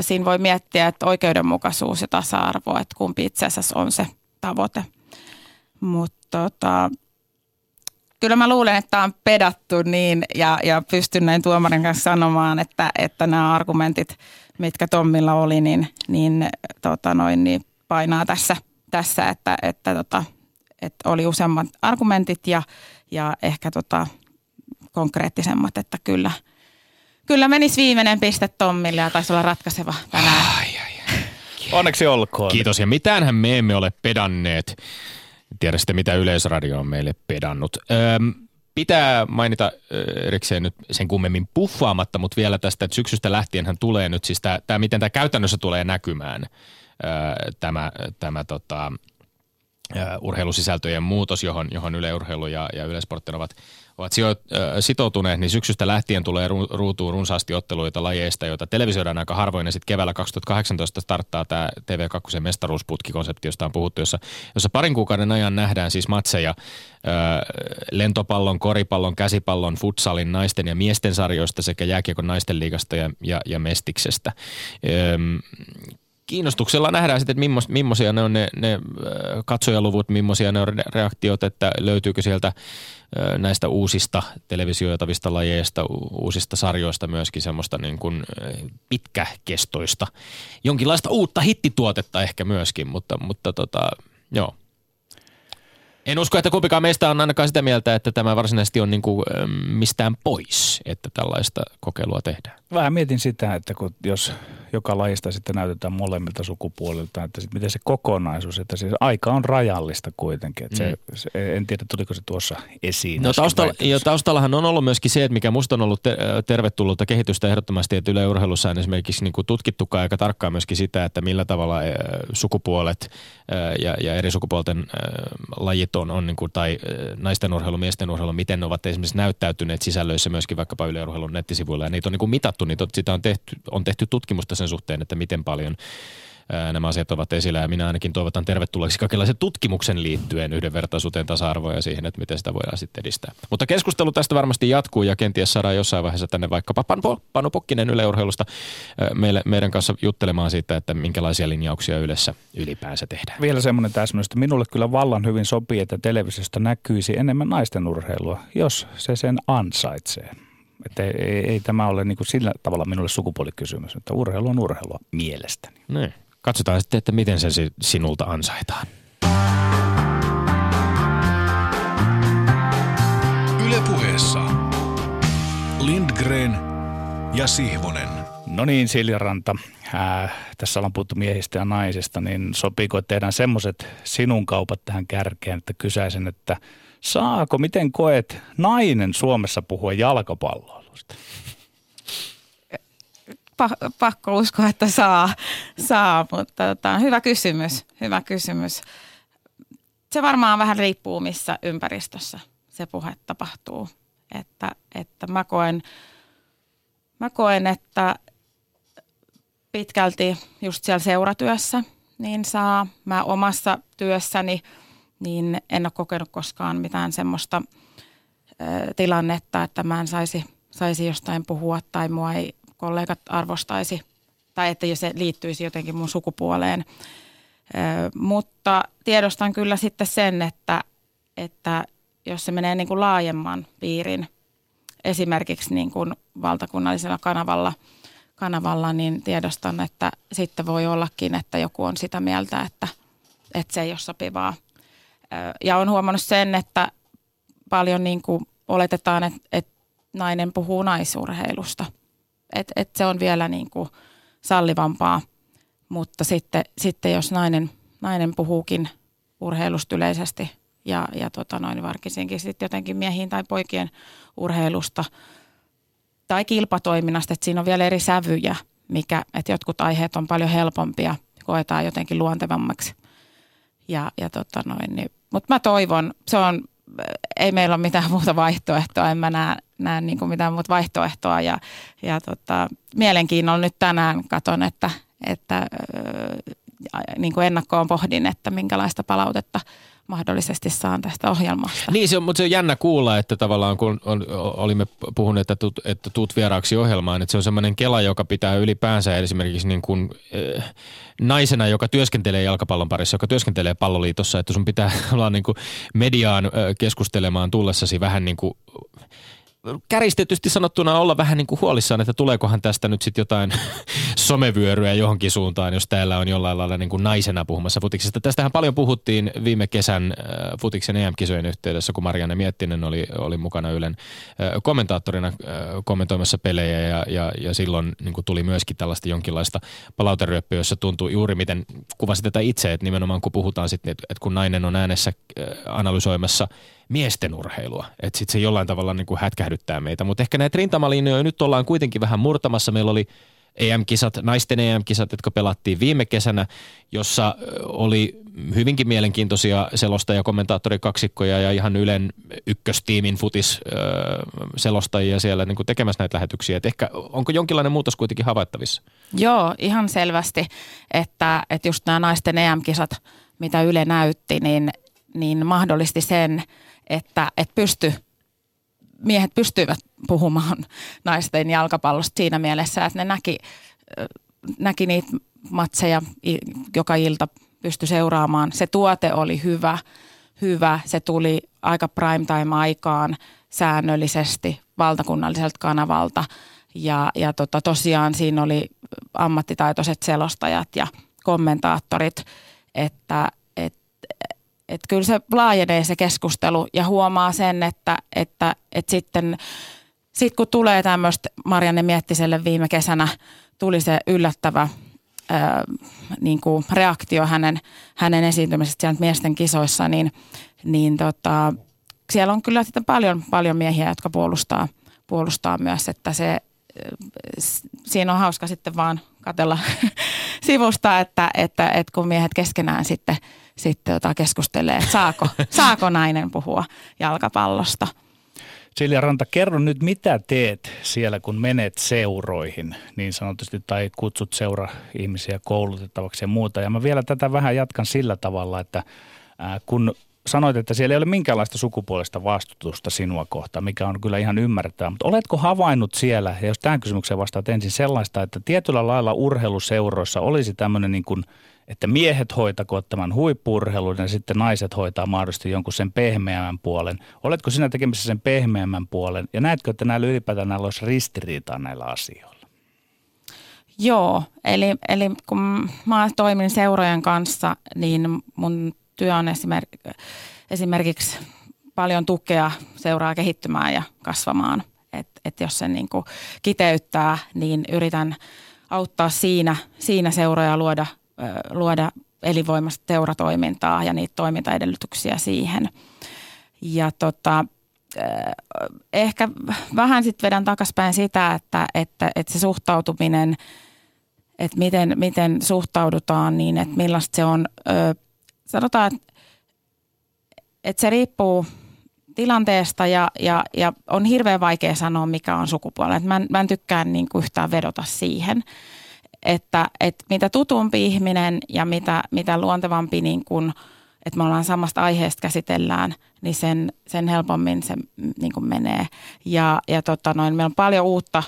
S2: Siinä voi miettiä, että oikeudenmukaisuus ja tasa-arvo, että kumpi itse asiassa on se tavoite. Mutta tota, kyllä mä luulen, että on pedattu niin ja, ja pystyn näin tuomarin kanssa sanomaan, että, että nämä argumentit, mitkä Tommilla oli, niin, niin, tota noin, niin painaa tässä, tässä että, että, tota, että oli useammat argumentit ja, ja ehkä tota, konkreettisemmat, että kyllä, kyllä menisi viimeinen piste Tommille ja taisi olla ratkaiseva tänään. Ai, ai,
S3: ai. Onneksi olkoon.
S1: Kiitos ja mitäänhän me emme ole pedanneet tiedä sitten, mitä Yleisradio on meille pedannut. Öm, pitää mainita erikseen nyt sen kummemmin puffaamatta, mutta vielä tästä, että syksystä lähtien hän tulee nyt siis tämä, tämä miten tämä käytännössä tulee näkymään, öö, tämä, tämä tota, urheilusisältöjen muutos, johon, johon Yle Urheilu ja, ja Yle Sportin ovat ovat sitoutuneet, niin syksystä lähtien tulee ruutuun runsaasti otteluita lajeista, joita televisioidaan aika harvoin. Ja sitten keväällä 2018 starttaa tämä TV2 mestaruusputkikonsepti, josta on puhuttu, jossa, jossa parin kuukauden ajan nähdään siis matseja lentopallon, koripallon, käsipallon, futsalin, naisten ja miesten sarjoista sekä jääkiekon naisten liigasta ja, ja, ja mestiksestä kiinnostuksella nähdään sitten, että millaisia ne on ne, ne katsojaluvut, millaisia ne on reaktiot, että löytyykö sieltä näistä uusista televisioitavista lajeista, uusista sarjoista myöskin semmoista niin kuin pitkäkestoista, jonkinlaista uutta hittituotetta ehkä myöskin, mutta, mutta tota, joo. En usko, että kumpikaan meistä on ainakaan sitä mieltä, että tämä varsinaisesti on niin kuin mistään pois, että tällaista kokeilua tehdään.
S3: Vähän mietin sitä, että kun jos joka lajista sitten näytetään molemmilta sukupuolilta, että sit miten se kokonaisuus, että siis aika on rajallista kuitenkin. Että se, mm. se, en tiedä, tuliko se tuossa esiin.
S1: No taustalla, ja taustallahan on ollut myöskin se, että mikä musta on ollut te- tervetullutta kehitystä ehdottomasti, että yleurheilussa on esimerkiksi niin tutkittukaan aika tarkkaan myöskin sitä, että millä tavalla sukupuolet ja, ja eri sukupuolten lajit on, on niin kuin, tai naisten urheilu, miesten urheilu, miten ne ovat esimerkiksi näyttäytyneet sisällöissä myöskin vaikkapa yleurheilun nettisivuilla. Ja niitä on niin kuin mitattu, niitä on, sitä on tehty, on tehty tutkimusta sen suhteen, että miten paljon nämä asiat ovat esillä ja minä ainakin toivotan tervetulleeksi kaikenlaisen tutkimuksen liittyen yhdenvertaisuuteen, tasa-arvoon ja siihen, että miten sitä voidaan sitten edistää. Mutta keskustelu tästä varmasti jatkuu ja kenties saadaan jossain vaiheessa tänne vaikkapa Panu Pokkinen yleurheilusta meille, meidän kanssa juttelemaan siitä, että minkälaisia linjauksia yleensä ylipäänsä tehdään.
S3: Vielä semmoinen täsmennys, että minulle kyllä vallan hyvin sopii, että televisiosta näkyisi enemmän naisten urheilua, jos se sen ansaitsee. Että ei, ei, ei tämä ole niin kuin sillä tavalla minulle sukupuolikysymys, että urheilu on urheilua mielestäni.
S1: Niin. Katsotaan sitten, että miten se sinulta ansaitaan.
S4: Ylepuheessa Lindgren ja Sihvonen.
S3: No niin, Siljaranta. Äh, tässä ollaan puhuttu miehistä ja naisista, niin sopiiko, että tehdään semmoiset sinun kaupat tähän kärkeen, että kysäisen, että saako, miten koet nainen Suomessa puhua jalkapalloilusta?
S2: pakko uskoa, että saa, saa mutta tota, hyvä kysymys, hyvä kysymys. Se varmaan vähän riippuu, missä ympäristössä se puhe tapahtuu. Että, että mä, koen, mä koen, että pitkälti just siellä seuratyössä niin saa. Mä omassa työssäni niin en ole kokenut koskaan mitään semmoista tilannetta, että mä en saisi, saisi jostain puhua tai mua ei kollegat arvostaisi tai että se liittyisi jotenkin mun sukupuoleen. Mutta tiedostan kyllä sitten sen, että, että jos se menee niin kuin laajemman piirin, esimerkiksi niin kuin valtakunnallisella kanavalla, kanavalla, niin tiedostan, että sitten voi ollakin, että joku on sitä mieltä, että, että se ei ole sopivaa. Ja on huomannut sen, että paljon niin kuin oletetaan, että, että nainen puhuu naisurheilusta – että et se on vielä niin kuin sallivampaa. Mutta sitten, sitten jos nainen, nainen puhuukin urheilusta yleisesti ja, ja tota noin, varkisinkin sitten jotenkin miehiin tai poikien urheilusta tai kilpatoiminnasta, että siinä on vielä eri sävyjä, mikä, että jotkut aiheet on paljon helpompia, koetaan jotenkin luontevammaksi. Ja, ja tota noin, niin, mutta mä toivon, se on, ei meillä ole mitään muuta vaihtoehtoa, en mä näe, näe niin kuin mitään muuta vaihtoehtoa. Ja, ja tota, mielenkiinnolla nyt tänään katon, että, että niin kuin ennakkoon pohdin, että minkälaista palautetta mahdollisesti saan tästä ohjelmasta.
S1: Niin, se on, mutta se on jännä kuulla, että tavallaan kun on, olimme puhuneet, että, tuut, että tuut vieraaksi ohjelmaan, että se on semmoinen kela, joka pitää ylipäänsä esimerkiksi niin kuin, äh, naisena, joka työskentelee jalkapallon parissa, joka työskentelee palloliitossa, että sun pitää olla niin kuin mediaan äh, keskustelemaan tullessasi vähän niin kuin käristetysti sanottuna olla vähän niin kuin huolissaan, että tuleekohan tästä nyt sitten jotain somevyöryä johonkin suuntaan, jos täällä on jollain lailla niin kuin naisena puhumassa futiksesta. Tästähän paljon puhuttiin viime kesän äh, futiksen EM-kisojen yhteydessä, kun Marianne Miettinen oli, oli mukana Ylen äh, kommentaattorina äh, kommentoimassa pelejä ja, ja, ja silloin niin kuin tuli myöskin tällaista jonkinlaista palauteryöppöä, jossa tuntuu juuri miten kuvasit tätä itse, että nimenomaan kun puhutaan sitten, että kun nainen on äänessä analysoimassa – miesten urheilua. Että sitten se jollain tavalla niin kuin hätkähdyttää meitä. Mutta ehkä näitä rintamalinjoja nyt ollaan kuitenkin vähän murtamassa. Meillä oli EM-kisat, naisten EM-kisat, jotka pelattiin viime kesänä, jossa oli hyvinkin mielenkiintoisia selosta- ja kommentaattorikaksikkoja ja ihan Ylen ykköstiimin futis selostajia siellä niin kuin tekemässä näitä lähetyksiä. Et ehkä onko jonkinlainen muutos kuitenkin havaittavissa?
S2: Joo, ihan selvästi, että, että just nämä naisten EM-kisat, mitä Yle näytti, niin, niin mahdollisti sen, että, että pysty, miehet pystyivät puhumaan naisten jalkapallosta siinä mielessä, että ne näki, näki niitä matseja joka ilta pysty seuraamaan. Se tuote oli hyvä, hyvä. Se tuli aika prime time aikaan säännöllisesti valtakunnalliselta kanavalta. Ja, ja tota, tosiaan siinä oli ammattitaitoiset selostajat ja kommentaattorit, että, että kyllä se laajenee se keskustelu ja huomaa sen, että, että, että sitten sit kun tulee tämmöistä, Marianne Miettiselle viime kesänä tuli se yllättävä ää, niin kuin reaktio hänen, hänen esiintymisestä sieltä miesten kisoissa, niin, niin tota, siellä on kyllä sitten paljon, paljon miehiä, jotka puolustaa, puolustaa myös, että se, siinä on hauska sitten vaan katella sivusta, että, että, että kun miehet keskenään sitten – sitten jota keskustelee, että saako, saako nainen puhua jalkapallosta.
S3: Silja Ranta, kerro nyt, mitä teet siellä, kun menet seuroihin niin sanotusti, tai kutsut seura-ihmisiä koulutettavaksi ja muuta. Ja mä vielä tätä vähän jatkan sillä tavalla, että kun sanoit, että siellä ei ole minkäänlaista sukupuolesta vastutusta sinua kohtaan, mikä on kyllä ihan ymmärrettävää. Mutta oletko havainnut siellä, ja jos tähän kysymykseen vastaat ensin sellaista, että tietyllä lailla urheiluseuroissa olisi tämmöinen niin kuin, että miehet hoitakoot tämän huippurheilun ja sitten naiset hoitaa mahdollisesti jonkun sen pehmeämmän puolen. Oletko sinä tekemässä sen pehmeämmän puolen ja näetkö, että näillä ylipäätään näillä olisi ristiriitaa näillä asioilla?
S2: Joo, eli, eli kun mä toimin seurojen kanssa, niin mun työ on esimerkiksi paljon tukea seuraa kehittymään ja kasvamaan. Et, et jos sen niin kiteyttää, niin yritän auttaa siinä, siinä seuroja luoda, luoda elinvoimasta seuratoimintaa ja niitä toimintaedellytyksiä siihen. Ja tota, ehkä vähän sitten vedän takaspäin sitä, että, että, että se suhtautuminen, että miten, miten suhtaudutaan niin, että millaista se on sanotaan, että, että se riippuu tilanteesta ja, ja, ja on hirveän vaikea sanoa, mikä on sukupuoli. mä, en, mä en tykkää niin kuin yhtään vedota siihen, että, että mitä tutumpi ihminen ja mitä, mitä luontevampi, niin kuin, että me ollaan samasta aiheesta käsitellään, niin sen, sen helpommin se niin kuin menee. Ja, ja tota noin, meillä on paljon uutta,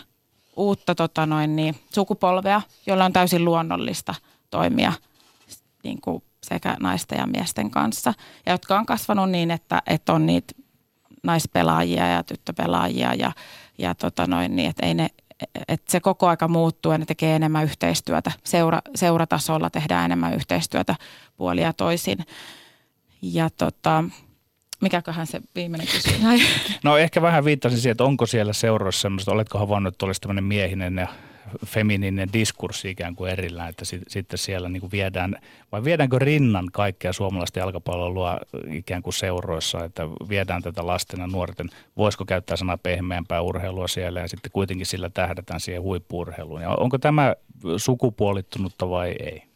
S2: uutta tota noin, niin, sukupolvea, jolla on täysin luonnollista toimia niin kuin sekä naisten ja miesten kanssa, ja jotka on kasvanut niin, että, että on niitä naispelaajia ja tyttöpelaajia ja, ja tota noin, niin, että ei ne, että se koko aika muuttuu ja ne tekee enemmän yhteistyötä. Seura, seuratasolla tehdään enemmän yhteistyötä puolia toisin. Ja tota, mikäköhän se viimeinen kysymys
S3: No ehkä vähän viittasin siihen, että onko siellä seuroissa semmoista, oletko havainnut, että olisi tämmöinen miehinen ja feminiininen diskurssi ikään kuin erillään, että sit, sitten siellä niin kuin viedään, vai viedäänkö rinnan kaikkea suomalaista jalkapallolua ikään kuin seuroissa, että viedään tätä lasten ja nuorten, voisiko käyttää sanaa pehmeämpää urheilua siellä ja sitten kuitenkin sillä tähdätään siihen huippuurheiluun. Ja onko tämä sukupuolittunutta vai ei?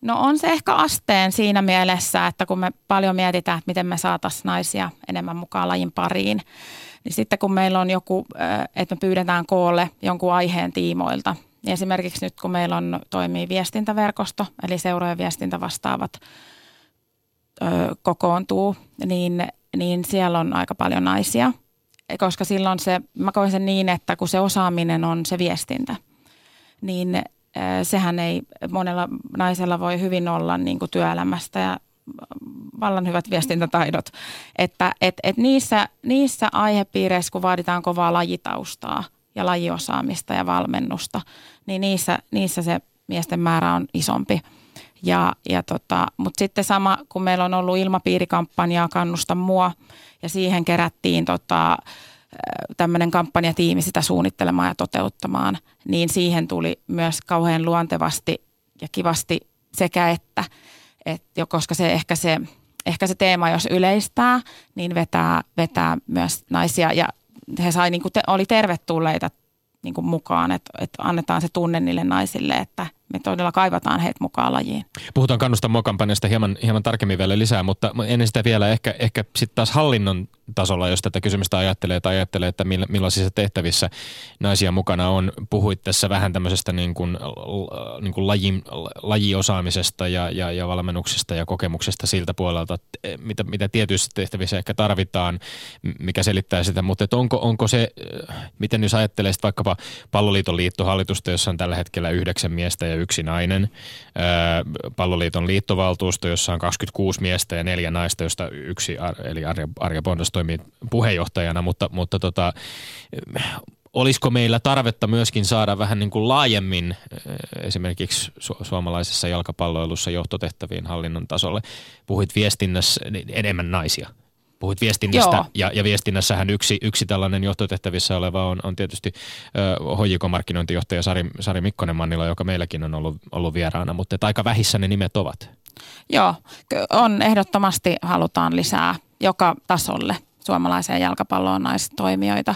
S2: No on se ehkä asteen siinä mielessä, että kun me paljon mietitään, että miten me saataisiin naisia enemmän mukaan lajin pariin, niin sitten kun meillä on joku, että me pyydetään koolle jonkun aiheen tiimoilta, niin esimerkiksi nyt kun meillä on toimii viestintäverkosto, eli seurojen viestintävastaavat kokoontuu, niin, niin siellä on aika paljon naisia, koska silloin se, mä koen sen niin, että kun se osaaminen on se viestintä, niin sehän ei monella naisella voi hyvin olla niin kuin työelämästä ja vallan hyvät viestintätaidot, että et, et niissä, niissä aihepiireissä, kun vaaditaan kovaa lajitaustaa ja lajiosaamista ja valmennusta, niin niissä, niissä se miesten määrä on isompi. Ja, ja tota, Mutta sitten sama, kun meillä on ollut ilmapiirikampanjaa Kannusta mua, ja siihen kerättiin tota, tämmöinen kampanjatiimi sitä suunnittelemaan ja toteuttamaan, niin siihen tuli myös kauhean luontevasti ja kivasti sekä että – et jo, koska se ehkä se ehkä se teema, jos yleistää, niin vetää, vetää myös naisia. Ja he sai, niin kuin te, oli tervetulleita niin kuin mukaan, että, että annetaan se tunne niille naisille, että me todella kaivataan heitä mukaan lajiin.
S1: Puhutaan kannusta kampanjasta hieman, hieman tarkemmin vielä lisää, mutta ennen sitä vielä ehkä, ehkä sitten taas hallinnon tasolla, jos tätä kysymystä ajattelee tai ajattelee, että millaisissa tehtävissä naisia mukana on. Puhuit tässä vähän tämmöisestä niin kuin, niin kuin lajin, lajiosaamisesta ja, ja, ja valmennuksesta ja kokemuksesta siltä puolelta, mitä, mitä tietyissä tehtävissä ehkä tarvitaan, mikä selittää sitä, mutta onko, onko se, miten jos ajattelee vaikkapa Palloliiton liittohallitusta, jossa on tällä hetkellä yhdeksän miestä ja yksi nainen, Palloliiton liittovaltuusto, jossa on 26 miestä ja neljä naista, josta yksi, eli Arja, Arja Bondas toimii puheenjohtajana, mutta, mutta tota, olisiko meillä tarvetta myöskin saada vähän niin kuin laajemmin esimerkiksi su- suomalaisessa jalkapalloilussa johtotehtäviin hallinnon tasolle? Puhuit viestinnässä niin enemmän naisia. Puhuit viestinnästä Joo. ja, ja viestinnässähän yksi, yksi tällainen johtotehtävissä oleva on, on tietysti äh, markkinointijohtaja Sari, Sari Mikkonen Mannila, joka meilläkin on ollut, ollut vieraana, mutta aika vähissä ne nimet ovat.
S2: Joo, on ehdottomasti halutaan lisää joka tasolle suomalaiseen jalkapalloon naistoimijoita.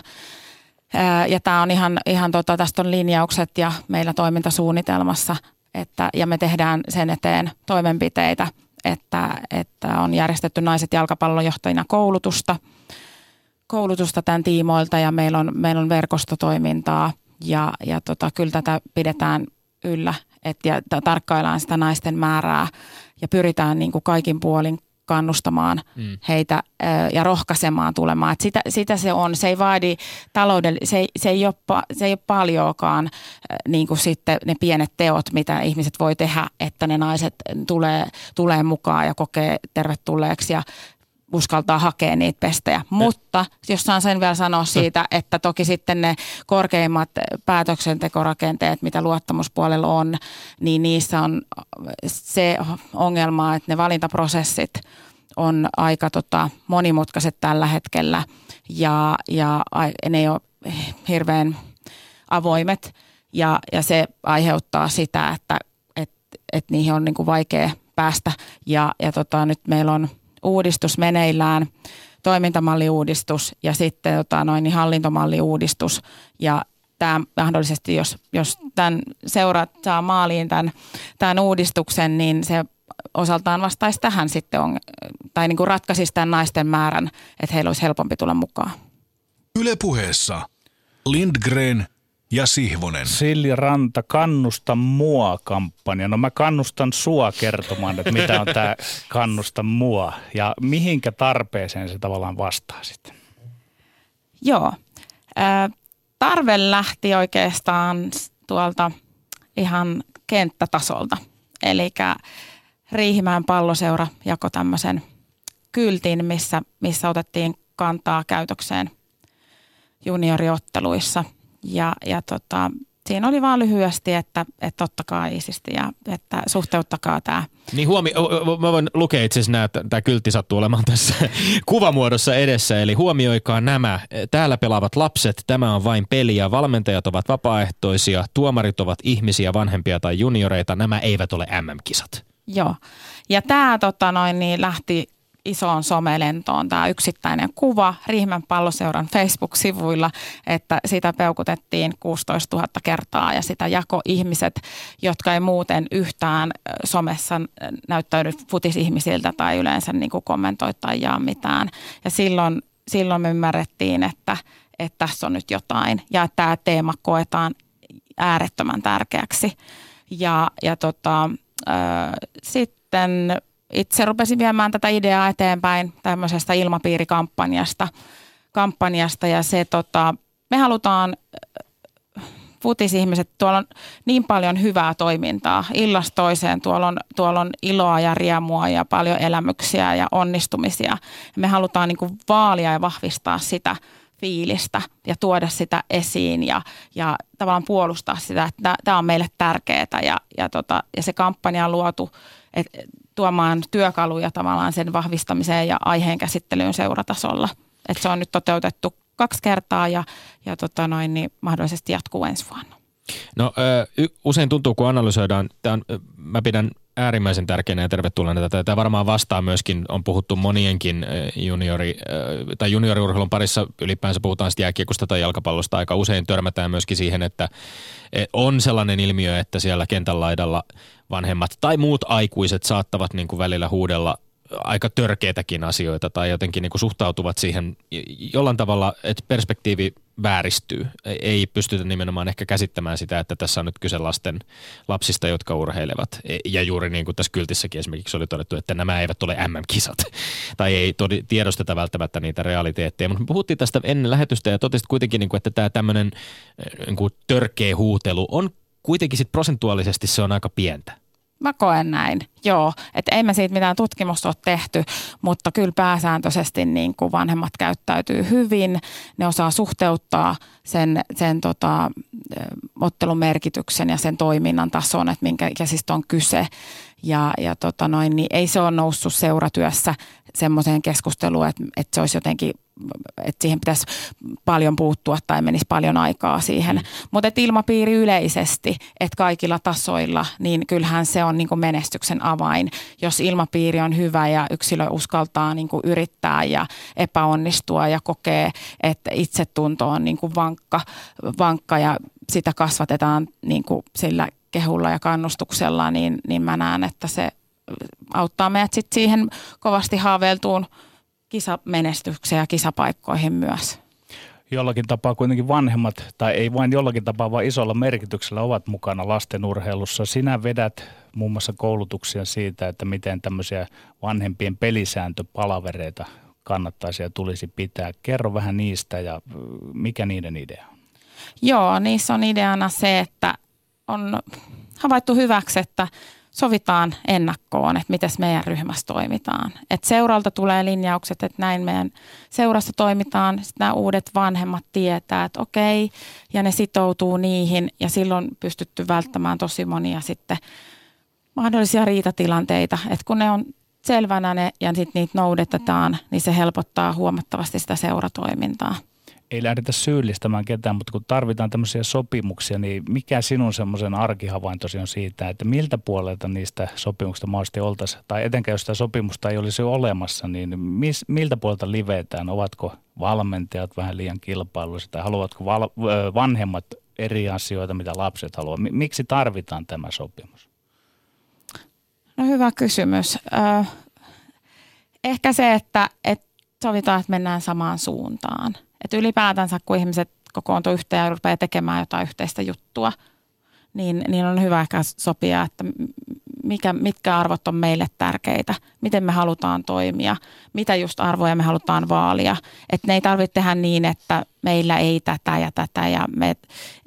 S2: Ja tämä on ihan, ihan tota, tästä on linjaukset ja meillä toimintasuunnitelmassa, että, ja me tehdään sen eteen toimenpiteitä, että, että on järjestetty naiset jalkapallonjohtajina koulutusta. koulutusta tämän tiimoilta ja meillä on, meillä on verkostotoimintaa ja, ja tota, kyllä tätä pidetään yllä et, ja tarkkaillaan sitä naisten määrää ja pyritään niin kuin kaikin puolin kannustamaan mm. heitä ö, ja rohkaisemaan tulemaan. Et sitä, sitä se on. Se ei vaadi taloudelle, se ei, se ei ole, se ei ole paljoakaan niin kuin sitten ne pienet teot, mitä ihmiset voi tehdä, että ne naiset tulee, tulee mukaan ja kokee tervetulleeksi ja uskaltaa hakea niitä pestejä. Mutta jos saan sen vielä sanoa siitä, että toki sitten ne korkeimmat päätöksentekorakenteet, mitä luottamuspuolella on, niin niissä on se ongelma, että ne valintaprosessit on aika tota, monimutkaiset tällä hetkellä. Ja, ja ne ei ole hirveän avoimet. Ja, ja se aiheuttaa sitä, että et, et niihin on niin kuin vaikea päästä. Ja, ja tota, nyt meillä on – uudistus meneillään, toimintamalliuudistus ja sitten tota, noin, niin hallintomalliuudistus. Ja tämä mahdollisesti, jos, jos tämän seuraat saa maaliin tämän, tämän uudistuksen, niin se osaltaan vastaisi tähän sitten, on, tai niin kuin ratkaisisi tämän naisten määrän, että heillä olisi helpompi tulla mukaan.
S4: Ylepuheessa Lindgren ja Sihvonen.
S3: Silja Ranta, kannusta mua kampanja. No mä kannustan sua kertomaan, että mitä on tämä kannusta mua ja mihinkä tarpeeseen se tavallaan vastaa sitten.
S2: Joo. Tarve lähti oikeastaan tuolta ihan kenttätasolta. Eli Riihimäen palloseura jako tämmöisen kyltin, missä, missä otettiin kantaa käytökseen junioriotteluissa – ja, ja tota, siinä oli vaan lyhyesti, että, että ottakaa isisti ja että suhteuttakaa tämä.
S1: Niin huomi, mä voin lukea itse asiassa että tämä kyltti sattuu olemaan tässä kuvamuodossa edessä, eli huomioikaa nämä. Täällä pelaavat lapset, tämä on vain peliä, valmentajat ovat vapaaehtoisia, tuomarit ovat ihmisiä, vanhempia tai junioreita, nämä eivät ole MM-kisat.
S2: Joo, ja tämä tota noin, niin lähti isoon somelentoon tämä yksittäinen kuva Riihmän palloseuran Facebook-sivuilla, että sitä peukutettiin 16 000 kertaa ja sitä jako ihmiset, jotka ei muuten yhtään somessa näyttäydy futisihmisiltä tai yleensä niin kuin kommentoi tai jaa mitään. Ja silloin, silloin me ymmärrettiin, että, että tässä on nyt jotain ja että tämä teema koetaan äärettömän tärkeäksi. Ja, ja tota, äh, sitten itse rupesin viemään tätä ideaa eteenpäin tämmöisestä ilmapiirikampanjasta kampanjasta. Ja se tota, me halutaan äh, futisihmiset, tuolla on niin paljon hyvää toimintaa. Illasta toiseen, tuolla on, tuolla on iloa ja riemua ja paljon elämyksiä ja onnistumisia. Me halutaan niin vaalia ja vahvistaa sitä fiilistä ja tuoda sitä esiin ja, ja tavallaan puolustaa sitä, että tämä on meille tärkeää ja, ja, tota, ja se kampanja on luotu et, tuomaan työkaluja tavallaan sen vahvistamiseen ja aiheen käsittelyyn seuratasolla. Et se on nyt toteutettu kaksi kertaa ja, ja tota noin, niin mahdollisesti jatkuu ensi vuonna.
S1: No usein tuntuu, kun analysoidaan, tämän, mä pidän äärimmäisen tärkeänä ja tervetulleena tätä. Tämä varmaan vastaa myöskin, on puhuttu monienkin juniori, tai junioriurheilun parissa ylipäänsä puhutaan sitten jääkiekosta tai jalkapallosta. Aika usein törmätään myöskin siihen, että e, on sellainen ilmiö, että siellä kentän laidalla vanhemmat tai muut aikuiset saattavat niin kuin välillä huudella aika törkeitäkin asioita tai jotenkin niin kuin suhtautuvat siihen jollain tavalla, että perspektiivi vääristyy. Ei pystytä nimenomaan ehkä käsittämään sitä, että tässä on nyt kyse lasten lapsista, jotka urheilevat. E, ja juuri niin kuin tässä kyltissäkin esimerkiksi oli todettu, että nämä eivät ole MM-kisat. tai ei tiedosteta välttämättä niitä realiteetteja. Mutta puhuttiin tästä ennen lähetystä ja totesit kuitenkin, niin että tämä tämmöinen niin kuin törkeä huutelu on kuitenkin sit prosentuaalisesti se on aika pientä.
S2: Mä koen näin, joo. Että ei me siitä mitään tutkimusta ole tehty, mutta kyllä pääsääntöisesti niin kuin vanhemmat käyttäytyy hyvin. Ne osaa suhteuttaa sen, sen tota, ottelun merkityksen ja sen toiminnan tason, että minkä ikäisistä on kyse. Ja, ja tota noin, niin ei se ole noussut seuratyössä semmoiseen keskusteluun, että, että se olisi jotenkin että siihen pitäisi paljon puuttua tai menisi paljon aikaa siihen. Mm. Mutta ilmapiiri yleisesti, että kaikilla tasoilla, niin kyllähän se on niin kuin menestyksen avain. Jos ilmapiiri on hyvä ja yksilö uskaltaa niin kuin yrittää ja epäonnistua ja kokee, että itsetunto on niin kuin vankka, vankka ja sitä kasvatetaan niin kuin sillä kehulla ja kannustuksella, niin, niin mä näen, että se auttaa meidät sit siihen kovasti haaveiltuun kisamenestykseen ja kisapaikkoihin myös.
S3: Jollakin tapaa kuitenkin vanhemmat, tai ei vain jollakin tapaa, vaan isolla merkityksellä ovat mukana lasten urheilussa. Sinä vedät muun muassa koulutuksia siitä, että miten tämmöisiä vanhempien pelisääntöpalavereita kannattaisi ja tulisi pitää. Kerro vähän niistä ja mikä niiden idea on?
S2: Joo, niissä on ideana se, että on havaittu hyväksi, että sovitaan ennakkoon, että miten meidän ryhmässä toimitaan. Et seuralta tulee linjaukset, että näin meidän seurassa toimitaan. Sitten nämä uudet vanhemmat tietää, että okei, ja ne sitoutuu niihin. Ja silloin pystytty välttämään tosi monia sitten mahdollisia riitatilanteita. Että kun ne on selvänä ne ja sitten niitä noudatetaan, niin se helpottaa huomattavasti sitä seuratoimintaa
S3: ei lähdetä syyllistämään ketään, mutta kun tarvitaan tämmöisiä sopimuksia, niin mikä sinun semmoisen arkihavaintosi on siitä, että miltä puolelta niistä sopimuksista mahdollisesti oltaisiin, tai etenkään jos sitä sopimusta ei olisi olemassa, niin mis, miltä puolelta livetään? Ovatko valmentajat vähän liian kilpailullisia tai haluavatko val, vanhemmat eri asioita, mitä lapset haluavat? Miksi tarvitaan tämä sopimus?
S2: No hyvä kysymys. ehkä se, että, että sovitaan, että mennään samaan suuntaan – että ylipäätänsä, kun ihmiset kokoontuu yhteen ja rupeaa tekemään jotain yhteistä juttua, niin, niin on hyvä ehkä sopia, että mikä, mitkä arvot on meille tärkeitä, miten me halutaan toimia, mitä just arvoja me halutaan vaalia. Että ne ei tarvitse tehdä niin, että meillä ei tätä ja tätä ja me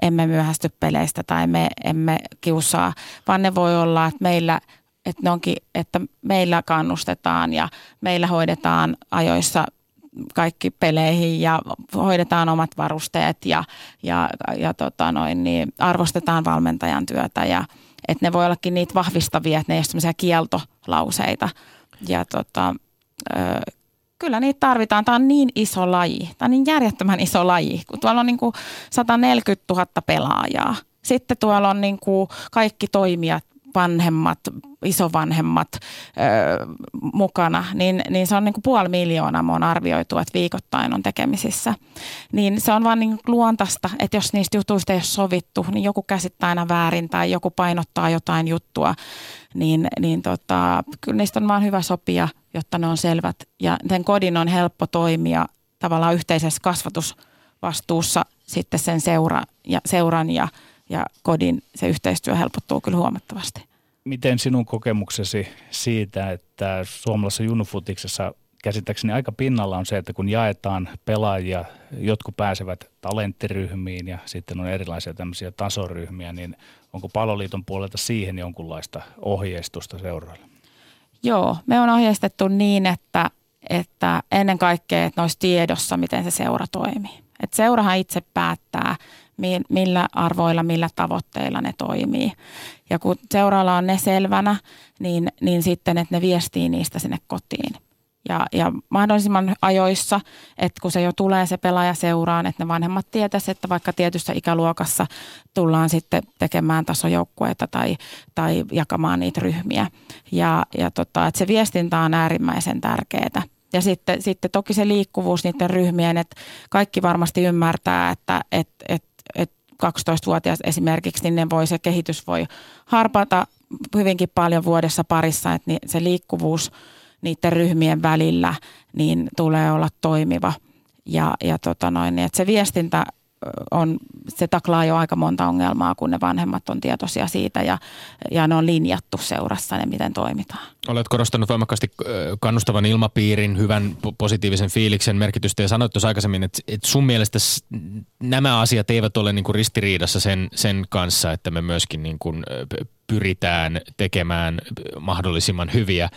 S2: emme myöhästy peleistä tai me emme kiusaa, vaan ne voi olla, että meillä että, ne onkin, että meillä kannustetaan ja meillä hoidetaan ajoissa kaikki peleihin ja hoidetaan omat varusteet ja, ja, ja tota noin, niin arvostetaan valmentajan työtä ja että ne voi ollakin niitä vahvistavia, että ne ei ole kieltolauseita. Ja tota, ö, kyllä niitä tarvitaan. Tämä on niin iso laji. Tämä on niin järjettömän iso laji, kun tuolla on niin kuin 140 000 pelaajaa. Sitten tuolla on niin kuin kaikki toimijat vanhemmat, isovanhemmat ö, mukana, niin, niin se on niin kuin puoli miljoonaa, mä on arvioitu, että viikoittain on tekemisissä. Niin se on vaan niin luontaista, että jos niistä jutuista ei ole sovittu, niin joku käsittää aina väärin tai joku painottaa jotain juttua, niin, niin tota, kyllä niistä on vaan hyvä sopia, jotta ne on selvät. Ja sen kodin on helppo toimia tavallaan yhteisessä kasvatusvastuussa sitten sen seura, ja, seuran ja ja kodin se yhteistyö helpottuu kyllä huomattavasti.
S3: Miten sinun kokemuksesi siitä, että suomalaisessa junufutiksessa käsittääkseni aika pinnalla on se, että kun jaetaan pelaajia, jotkut pääsevät talenttiryhmiin ja sitten on erilaisia tämmöisiä tasoryhmiä, niin onko paloliiton puolelta siihen jonkunlaista ohjeistusta seuroille?
S2: Joo, me on ohjeistettu niin, että, että ennen kaikkea, että ne olisi tiedossa, miten se seura toimii. Et seurahan itse päättää, millä arvoilla, millä tavoitteilla ne toimii. Ja kun seuraalla on ne selvänä, niin, niin sitten, että ne viestii niistä sinne kotiin. Ja, ja mahdollisimman ajoissa, että kun se jo tulee se pelaaja seuraan, että ne vanhemmat tietäisivät, että vaikka tietyssä ikäluokassa tullaan sitten tekemään tasojoukkueita tai, tai jakamaan niitä ryhmiä. Ja, ja tota, että se viestintä on äärimmäisen tärkeää. Ja sitten, sitten toki se liikkuvuus niiden ryhmien, että kaikki varmasti ymmärtää, että, että, että 12-vuotias esimerkiksi, niin ne voi, se kehitys voi harpata hyvinkin paljon vuodessa parissa, että se liikkuvuus niiden ryhmien välillä niin tulee olla toimiva. Ja, ja tota noin, niin että se viestintä on, se taklaa jo aika monta ongelmaa, kun ne vanhemmat on tietoisia siitä ja, ja ne on linjattu seurassa ne, miten toimitaan.
S1: Olet korostanut voimakkaasti kannustavan ilmapiirin, hyvän positiivisen fiiliksen merkitystä ja sanoit tuossa aikaisemmin, että, että sun mielestä nämä asiat eivät ole niin kuin ristiriidassa sen, sen kanssa, että me myöskin niin kuin pyritään tekemään mahdollisimman hyviä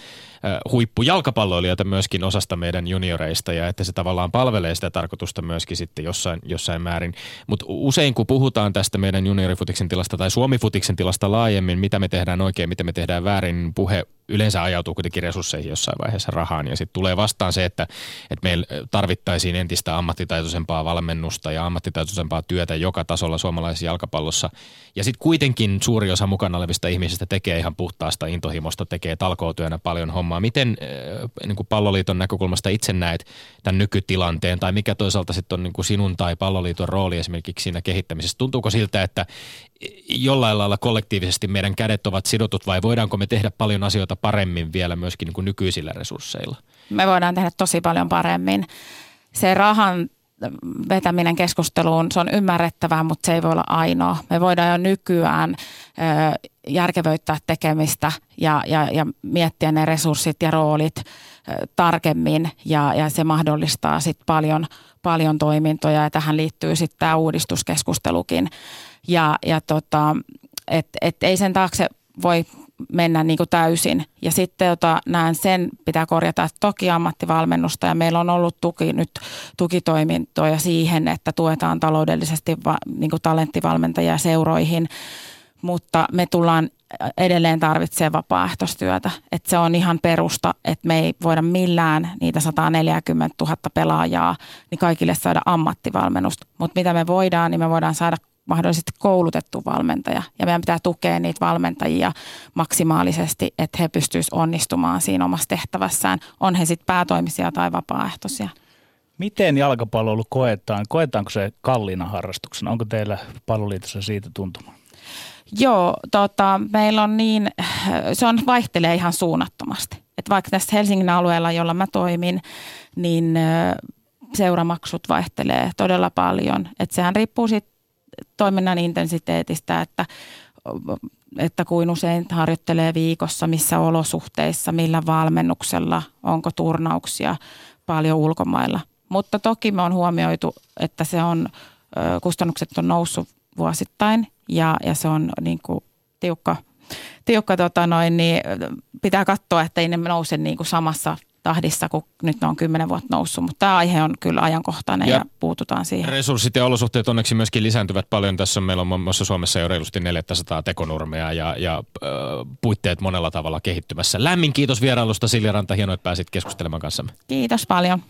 S1: huippujalkapalloilijoita myöskin osasta meidän junioreista ja että se tavallaan palvelee sitä tarkoitusta myöskin sitten jossain, jossain määrin. Mutta usein kun puhutaan tästä meidän juniorifutiksen tilasta tai suomifutiksen tilasta laajemmin, mitä me tehdään oikein, mitä me tehdään väärin, puhe yleensä ajautuu kuitenkin resursseihin jossain vaiheessa rahaan ja sitten tulee vastaan se, että, että meillä tarvittaisiin entistä ammattitaitoisempaa valmennusta ja ammattitaitoisempaa työtä joka tasolla suomalaisessa jalkapallossa. Ja sitten kuitenkin suuri osa mukana olevista ihmisistä tekee ihan puhtaasta intohimosta, tekee talkootyönä paljon hommaa. Miten äh, niin kuin palloliiton näkökulmasta itse näet tämän nykytilanteen tai mikä toisaalta sitten on niin kuin sinun tai palloliiton rooli esimerkiksi siinä kehittämisessä? Tuntuuko siltä, että jollain lailla kollektiivisesti meidän kädet ovat sidotut vai voidaanko me tehdä paljon asioita paremmin vielä myöskin niin kuin nykyisillä resursseilla?
S2: Me voidaan tehdä tosi paljon paremmin. Se rahan vetäminen keskusteluun, se on ymmärrettävää, mutta se ei voi olla ainoa. Me voidaan jo nykyään ö, järkevöittää tekemistä ja, ja, ja miettiä ne resurssit ja roolit ö, tarkemmin ja, ja se mahdollistaa sitten paljon, paljon toimintoja ja tähän liittyy sitten tämä uudistuskeskustelukin. Ja, ja tota, et, et ei sen taakse voi mennä niin kuin täysin. Ja sitten jota näen sen, pitää korjata, että toki ammattivalmennusta ja meillä on ollut tuki, nyt tukitoimintoja siihen, että tuetaan taloudellisesti va, niin kuin talenttivalmentajia seuroihin, mutta me tullaan edelleen tarvitsee vapaaehtoistyötä. Että se on ihan perusta, että me ei voida millään niitä 140 000 pelaajaa niin kaikille saada ammattivalmennusta. Mutta mitä me voidaan, niin me voidaan saada mahdollisesti koulutettu valmentaja. Ja meidän pitää tukea niitä valmentajia maksimaalisesti, että he pystyisivät onnistumaan siinä omassa tehtävässään. On he sitten päätoimisia tai vapaaehtoisia.
S3: Miten jalkapallo koetaan? Koetaanko se kalliina harrastuksena? Onko teillä palloliitossa siitä tuntuma?
S2: Joo, tota, meillä on niin, se on vaihtelee ihan suunnattomasti. Et vaikka tässä Helsingin alueella, jolla mä toimin, niin seuramaksut vaihtelee todella paljon. Et sehän riippuu siitä toiminnan intensiteetistä, että, että kuin usein harjoittelee viikossa, missä olosuhteissa, millä valmennuksella, onko turnauksia paljon ulkomailla. Mutta toki me on huomioitu, että se on, kustannukset on noussut vuosittain ja, ja se on niin kuin tiukka, tiukka tota noin, niin pitää katsoa, että ei ne nouse niin kuin samassa tahdissa, kun nyt ne on kymmenen vuotta noussut. Mutta tämä aihe on kyllä ajankohtainen ja, ja puututaan siihen.
S1: Resurssit ja olosuhteet onneksi myöskin lisääntyvät paljon. Tässä on, meillä on muun muassa Suomessa jo reilusti 400 tekonurmea ja, ja äh, puitteet monella tavalla kehittymässä. Lämmin kiitos vierailusta Silja Ranta. Hienoa, että pääsit keskustelemaan kanssamme.
S2: Kiitos paljon.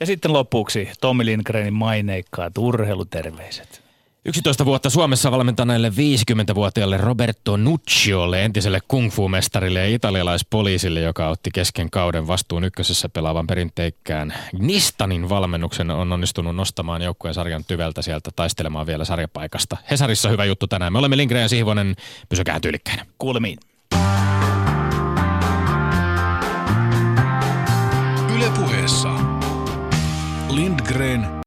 S3: Ja sitten lopuksi Tommi Lindgrenin maineikkaat urheiluterveiset.
S1: 11 vuotta Suomessa valmentaneelle 50-vuotiaalle Roberto Nucciolle, entiselle kung fu-mestarille ja italialaispoliisille, joka otti kesken kauden vastuun ykkösessä pelaavan perinteikkään Nistanin valmennuksen, on onnistunut nostamaan joukkueen sarjan tyveltä sieltä taistelemaan vielä sarjapaikasta. Hesarissa hyvä juttu tänään. Me olemme Lindgren ja Sihvonen. Pysykää tyylikkäinä.
S3: Kuulemiin.
S4: Yle puheessa Lindgren